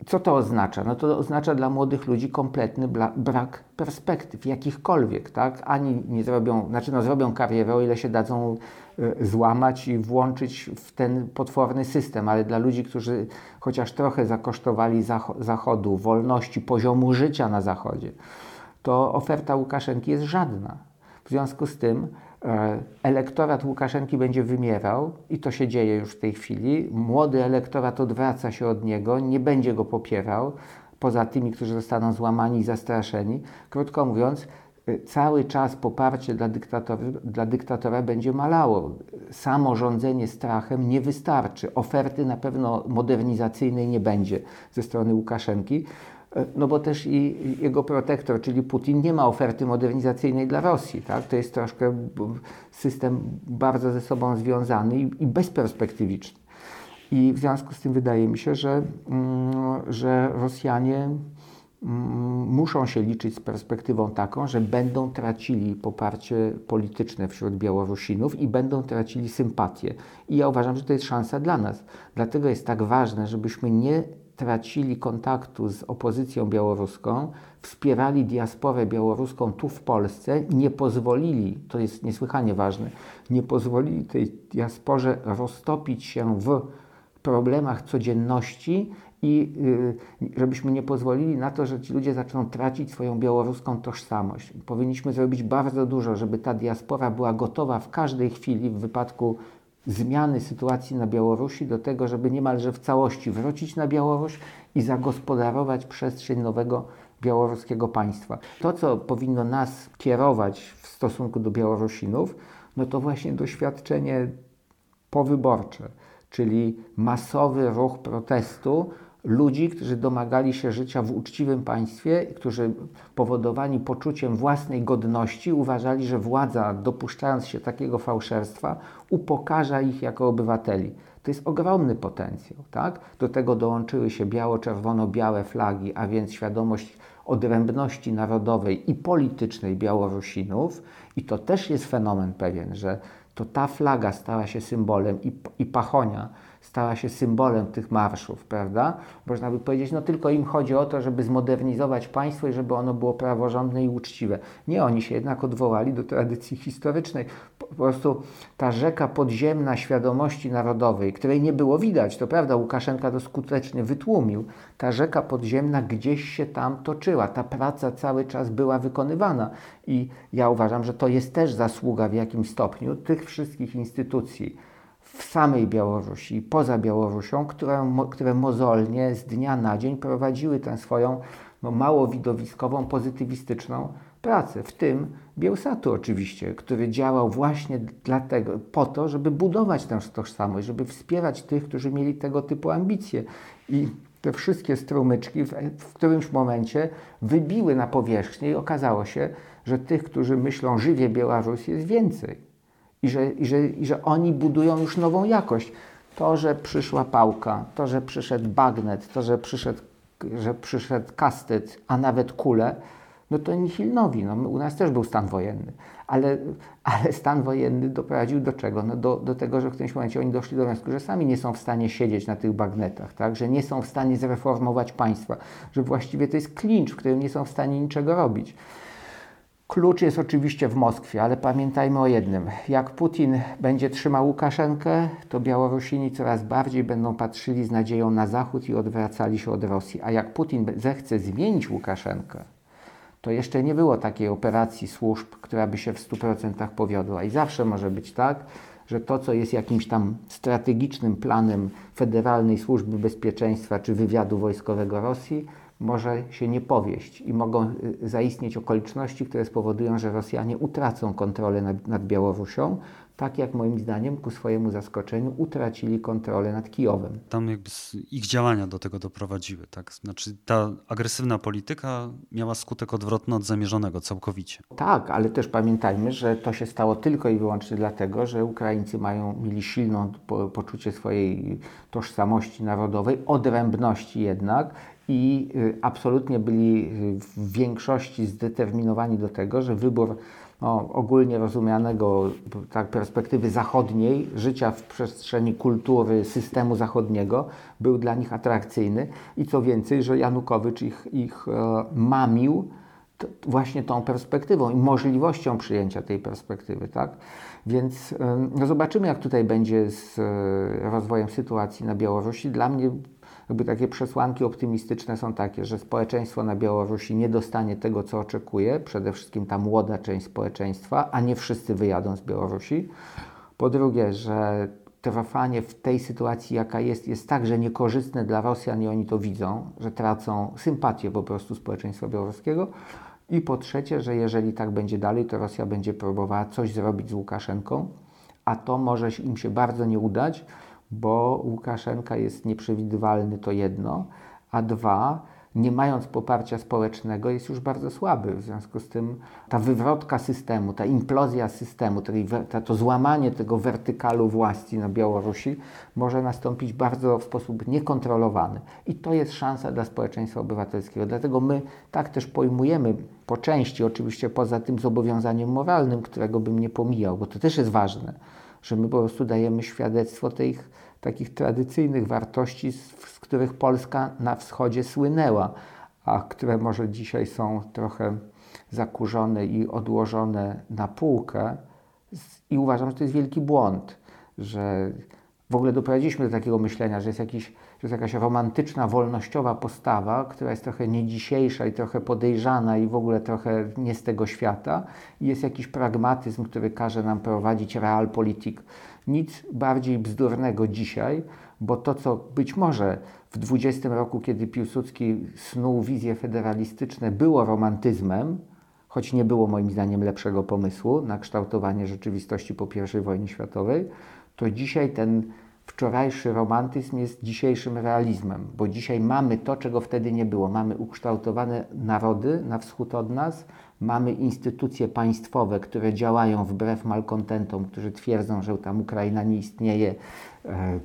Co to oznacza? No to oznacza dla młodych ludzi kompletny brak perspektyw, jakichkolwiek, tak? Ani nie zrobią, znaczy no zrobią karierę, o ile się dadzą y, złamać i włączyć w ten potworny system, ale dla ludzi, którzy chociaż trochę zakosztowali Zachodu, wolności, poziomu życia na Zachodzie, to oferta Łukaszenki jest żadna. W związku z tym E, elektorat Łukaszenki będzie wymierał i to się dzieje już w tej chwili. Młody elektorat odwraca się od niego, nie będzie go popierał, poza tymi, którzy zostaną złamani i zastraszeni. Krótko mówiąc, e, cały czas poparcie dla, dla dyktatora będzie malało. Samo rządzenie strachem nie wystarczy. Oferty na pewno modernizacyjnej nie będzie ze strony Łukaszenki. E, no bo też i jego protektor, czyli Putin, nie ma oferty modernizacyjnej dla Rosji. Tak? To jest troszkę system bardzo ze sobą związany i, i bezperspektywiczny. I w związku z tym wydaje mi się, że, mm, że Rosjanie mm, muszą się liczyć z perspektywą taką, że będą tracili poparcie polityczne wśród Białorusinów i będą tracili sympatię. I ja uważam, że to jest szansa dla nas. Dlatego jest tak ważne, żebyśmy nie tracili kontaktu z opozycją białoruską, wspierali diasporę białoruską tu w Polsce, nie pozwolili, to jest niesłychanie ważne, nie pozwolili tej diasporze roztopić się w problemach codzienności i y, żebyśmy nie pozwolili na to, że ci ludzie zaczną tracić swoją białoruską tożsamość. Powinniśmy zrobić bardzo dużo, żeby ta diaspora była gotowa w każdej chwili w wypadku zmiany sytuacji na Białorusi do tego, żeby niemalże w całości wrócić na Białoruś i zagospodarować przestrzeń nowego białoruskiego państwa. To, co powinno nas kierować w stosunku do Białorusinów, no to właśnie doświadczenie powyborcze, czyli masowy ruch protestu ludzi, którzy domagali się życia w uczciwym państwie, którzy powodowani poczuciem własnej godności uważali, że władza, dopuszczając się takiego fałszerstwa, upokarza ich jako obywateli. To jest ogromny potencjał. Tak? Do tego dołączyły się biało-czerwono-białe flagi, a więc świadomość odrębności narodowej i politycznej Białorusinów. I to też jest fenomen pewien, że to ta flaga stała się symbolem i, i pachonia stała się symbolem tych marszów, prawda? Można by powiedzieć, no tylko im chodzi o to, żeby zmodernizować państwo i żeby ono było praworządne i uczciwe. Nie, oni się jednak odwołali do tradycji historycznej. Po, prostu ta rzeka podziemna świadomości narodowej, której nie było widać, to prawda, Łukaszenka to skutecznie wytłumił, ta rzeka podziemna gdzieś się tam toczyła, ta praca cały czas była wykonywana i ja uważam, że to jest też zasługa w jakimś stopniu tych wszystkich instytucji, w samej Białorusi i poza Białorusią, które, które mozolnie z dnia na dzień prowadziły tę swoją no, mało widowiskową, pozytywistyczną pracę, w tym Bielsatu oczywiście, który działał właśnie dlatego, po to, żeby budować tę tożsamość, żeby wspierać tych, którzy mieli tego typu ambicje. I te wszystkie strumyczki w, w którymś momencie wybiły na powierzchnię i okazało się, że tych, którzy myślą żywie Białoruś jest więcej i że, i, że, i że oni budują już nową jakość. To, że przyszła pałka, to, że przyszedł bagnet, to, że przyszedł, że przyszedł kastet, a nawet kule, no to nihilnowi. No, u nas też był stan wojenny, ale, ale stan wojenny doprowadził do czego? No do, do tego, że w którymś momencie oni doszli do wniosku, że sami nie są w stanie siedzieć na tych bagnetach, tak? że nie są w stanie zreformować państwa, że właściwie to jest klincz, w którym nie są w stanie niczego robić. Klucz jest oczywiście w Moskwie, ale pamiętajmy o jednym. Jak Putin będzie trzymał Łukaszenkę, to Białorusini coraz bardziej będą patrzyli z nadzieją na Zachód i odwracali się od Rosji. A jak Putin zechce zmienić Łukaszenkę, to jeszcze nie było takiej operacji służb, która by się w 100% powiodła. I zawsze może być tak, że to, co jest jakimś tam strategicznym planem Federalnej Służby Bezpieczeństwa czy wywiadu wojskowego Rosji, może się nie powieść i mogą y, zaistnieć okoliczności, które spowodują, że Rosjanie utracą kontrolę nad, nad Białorusią, tak jak moim zdaniem ku swojemu zaskoczeniu utracili kontrolę nad Kijowem. Tam jakby ich działania do tego doprowadziły, tak? Znaczy ta agresywna polityka miała skutek odwrotny od zamierzonego całkowicie. Tak, ale też pamiętajmy, że to się stało tylko i wyłącznie dlatego, że Ukraińcy mają, mieli silną po, poczucie swojej tożsamości narodowej, odrębności jednak i y, absolutnie byli y, w większości zdeterminowani do tego, że wybór no, ogólnie rozumianego tak, perspektywy zachodniej, życia w przestrzeni kultury systemu zachodniego był dla nich atrakcyjny i co więcej, że Janukowycz ich, ich e, mamił właśnie tą perspektywą i możliwością przyjęcia tej perspektywy. Tak? Więc e, no zobaczymy, jak tutaj będzie z e, rozwojem sytuacji na Białorusi. Dla mnie jakby takie przesłanki optymistyczne są takie, że społeczeństwo na Białorusi nie dostanie tego, co oczekuje, przede wszystkim ta młoda część społeczeństwa, a nie wszyscy wyjadą z Białorusi. Po drugie, że trwanie w tej sytuacji, jaka jest, jest także niekorzystne dla Rosjan i oni to widzą, że tracą sympatię po prostu społeczeństwa białoruskiego. I po trzecie, że jeżeli tak będzie dalej, to Rosja będzie próbowała coś zrobić z Łukaszenką, a to może im się bardzo nie udać, bo Łukaszenka jest nieprzewidywalny, to jedno, a dwa, nie mając poparcia społecznego, jest już bardzo słaby. W związku z tym ta wywrotka systemu, ta implozja systemu, to złamanie tego wertykalu własności na Białorusi może nastąpić bardzo w sposób niekontrolowany. I to jest szansa dla społeczeństwa obywatelskiego. Dlatego my tak też pojmujemy po części, oczywiście poza tym zobowiązaniem moralnym, którego bym nie pomijał, bo to też jest ważne że my po prostu dajemy świadectwo tych takich tradycyjnych wartości, z, których Polska na wschodzie słynęła, a które może dzisiaj są trochę zakurzone i odłożone na półkę. I uważam, że to jest wielki błąd, że w ogóle doprowadziliśmy do takiego myślenia, że jest, jakiś, że jest jakaś romantyczna, wolnościowa postawa, która jest trochę nie dzisiejsza i trochę podejrzana i w ogóle trochę nie z tego świata. I jest jakiś pragmatyzm, który każe nam prowadzić realpolitik. Nic bardziej bzdurnego dzisiaj, bo to, co być może w 20 roku, kiedy Piłsudski snuł wizje federalistyczne, było romantyzmem, choć nie było moim zdaniem lepszego pomysłu na kształtowanie rzeczywistości po I wojnie światowej, to dzisiaj ten wczorajszy romantyzm jest dzisiejszym realizmem, bo dzisiaj mamy to, czego wtedy nie było. Mamy ukształtowane narody na wschód od nas, mamy instytucje państwowe, które działają wbrew malkontentom, którzy twierdzą, że tam Ukraina nie istnieje, e,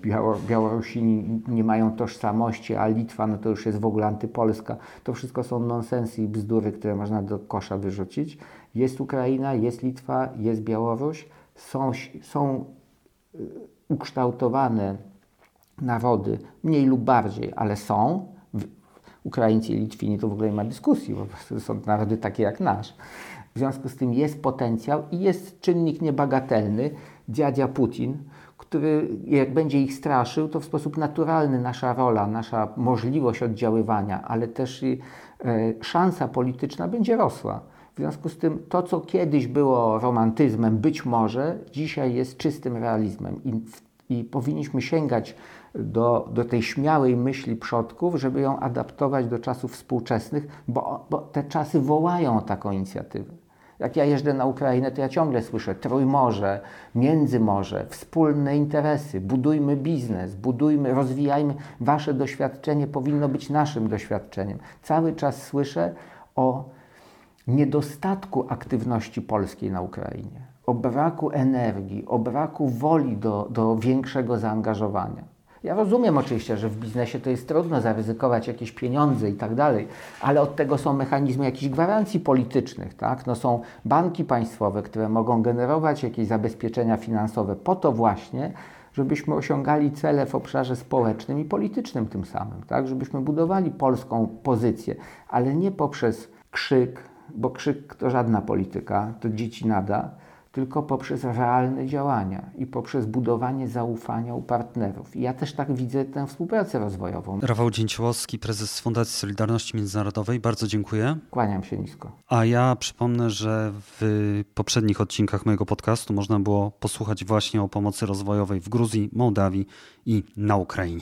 Białorusini nie mają tożsamości, a Litwa no to już jest w ogóle antypolska. To wszystko są nonsensy i bzdury, które można do kosza wyrzucić. Jest Ukraina, jest Litwa, jest Białoruś, są, są ukształtowane narody, mniej lub bardziej, ale są. Ukraińcy i Litwini to w ogóle nie ma dyskusji, bo są narody takie jak nasz. W związku z tym jest potencjał i jest czynnik niebagatelny, dziadzia Putin, który jak będzie ich straszył, to w sposób naturalny nasza rola, nasza możliwość oddziaływania, ale też i e, szansa polityczna będzie rosła. W związku z tym to, co kiedyś było romantyzmem, być może dzisiaj jest czystym realizmem i, i powinniśmy sięgać do, do tej śmiałej myśli przodków, żeby ją adaptować do czasów współczesnych, bo, bo te czasy wołają o taką inicjatywę. Jak ja jeżdżę na Ukrainę, to ja ciągle słyszę Trójmorze, Międzymorze, wspólne interesy, budujmy biznes, budujmy, rozwijajmy. Wasze doświadczenie powinno być naszym doświadczeniem. Cały czas słyszę o niedostatku aktywności polskiej na Ukrainie, o braku energii, o braku woli do, do większego zaangażowania. Ja rozumiem oczywiście, że w biznesie to jest trudno zaryzykować jakieś pieniądze i tak dalej, ale od tego są mechanizmy jakichś gwarancji politycznych, tak? No są banki państwowe, które mogą generować jakieś zabezpieczenia finansowe po to właśnie, żebyśmy osiągali cele w obszarze społecznym i politycznym tym samym, tak? Żebyśmy budowali polską pozycję, ale nie poprzez krzyk, bo krzyk to żadna polityka, to dzieci nada, tylko poprzez realne działania i poprzez budowanie zaufania u partnerów. I ja też tak widzę tę współpracę rozwojową. Rafał Dzięciołowski, prezes Fundacji Solidarności Międzynarodowej, bardzo dziękuję. Kłaniam się nisko. A ja przypomnę, że w poprzednich odcinkach mojego podcastu można było posłuchać właśnie o pomocy rozwojowej w Gruzji, Mołdawii i na Ukrainie.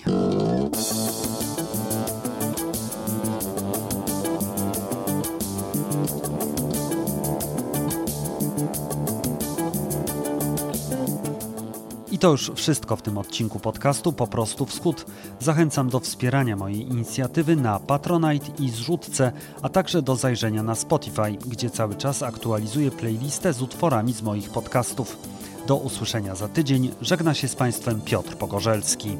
To już wszystko w tym odcinku podcastu Po prostu Wschód. Zachęcam do wspierania mojej inicjatywy na Patronite i zrzutce, a także do zajrzenia na Spotify, gdzie cały czas aktualizuję playlistę z utworami z moich podcastów. Do usłyszenia za tydzień. Żegna się z Państwem Piotr Pogorzelski.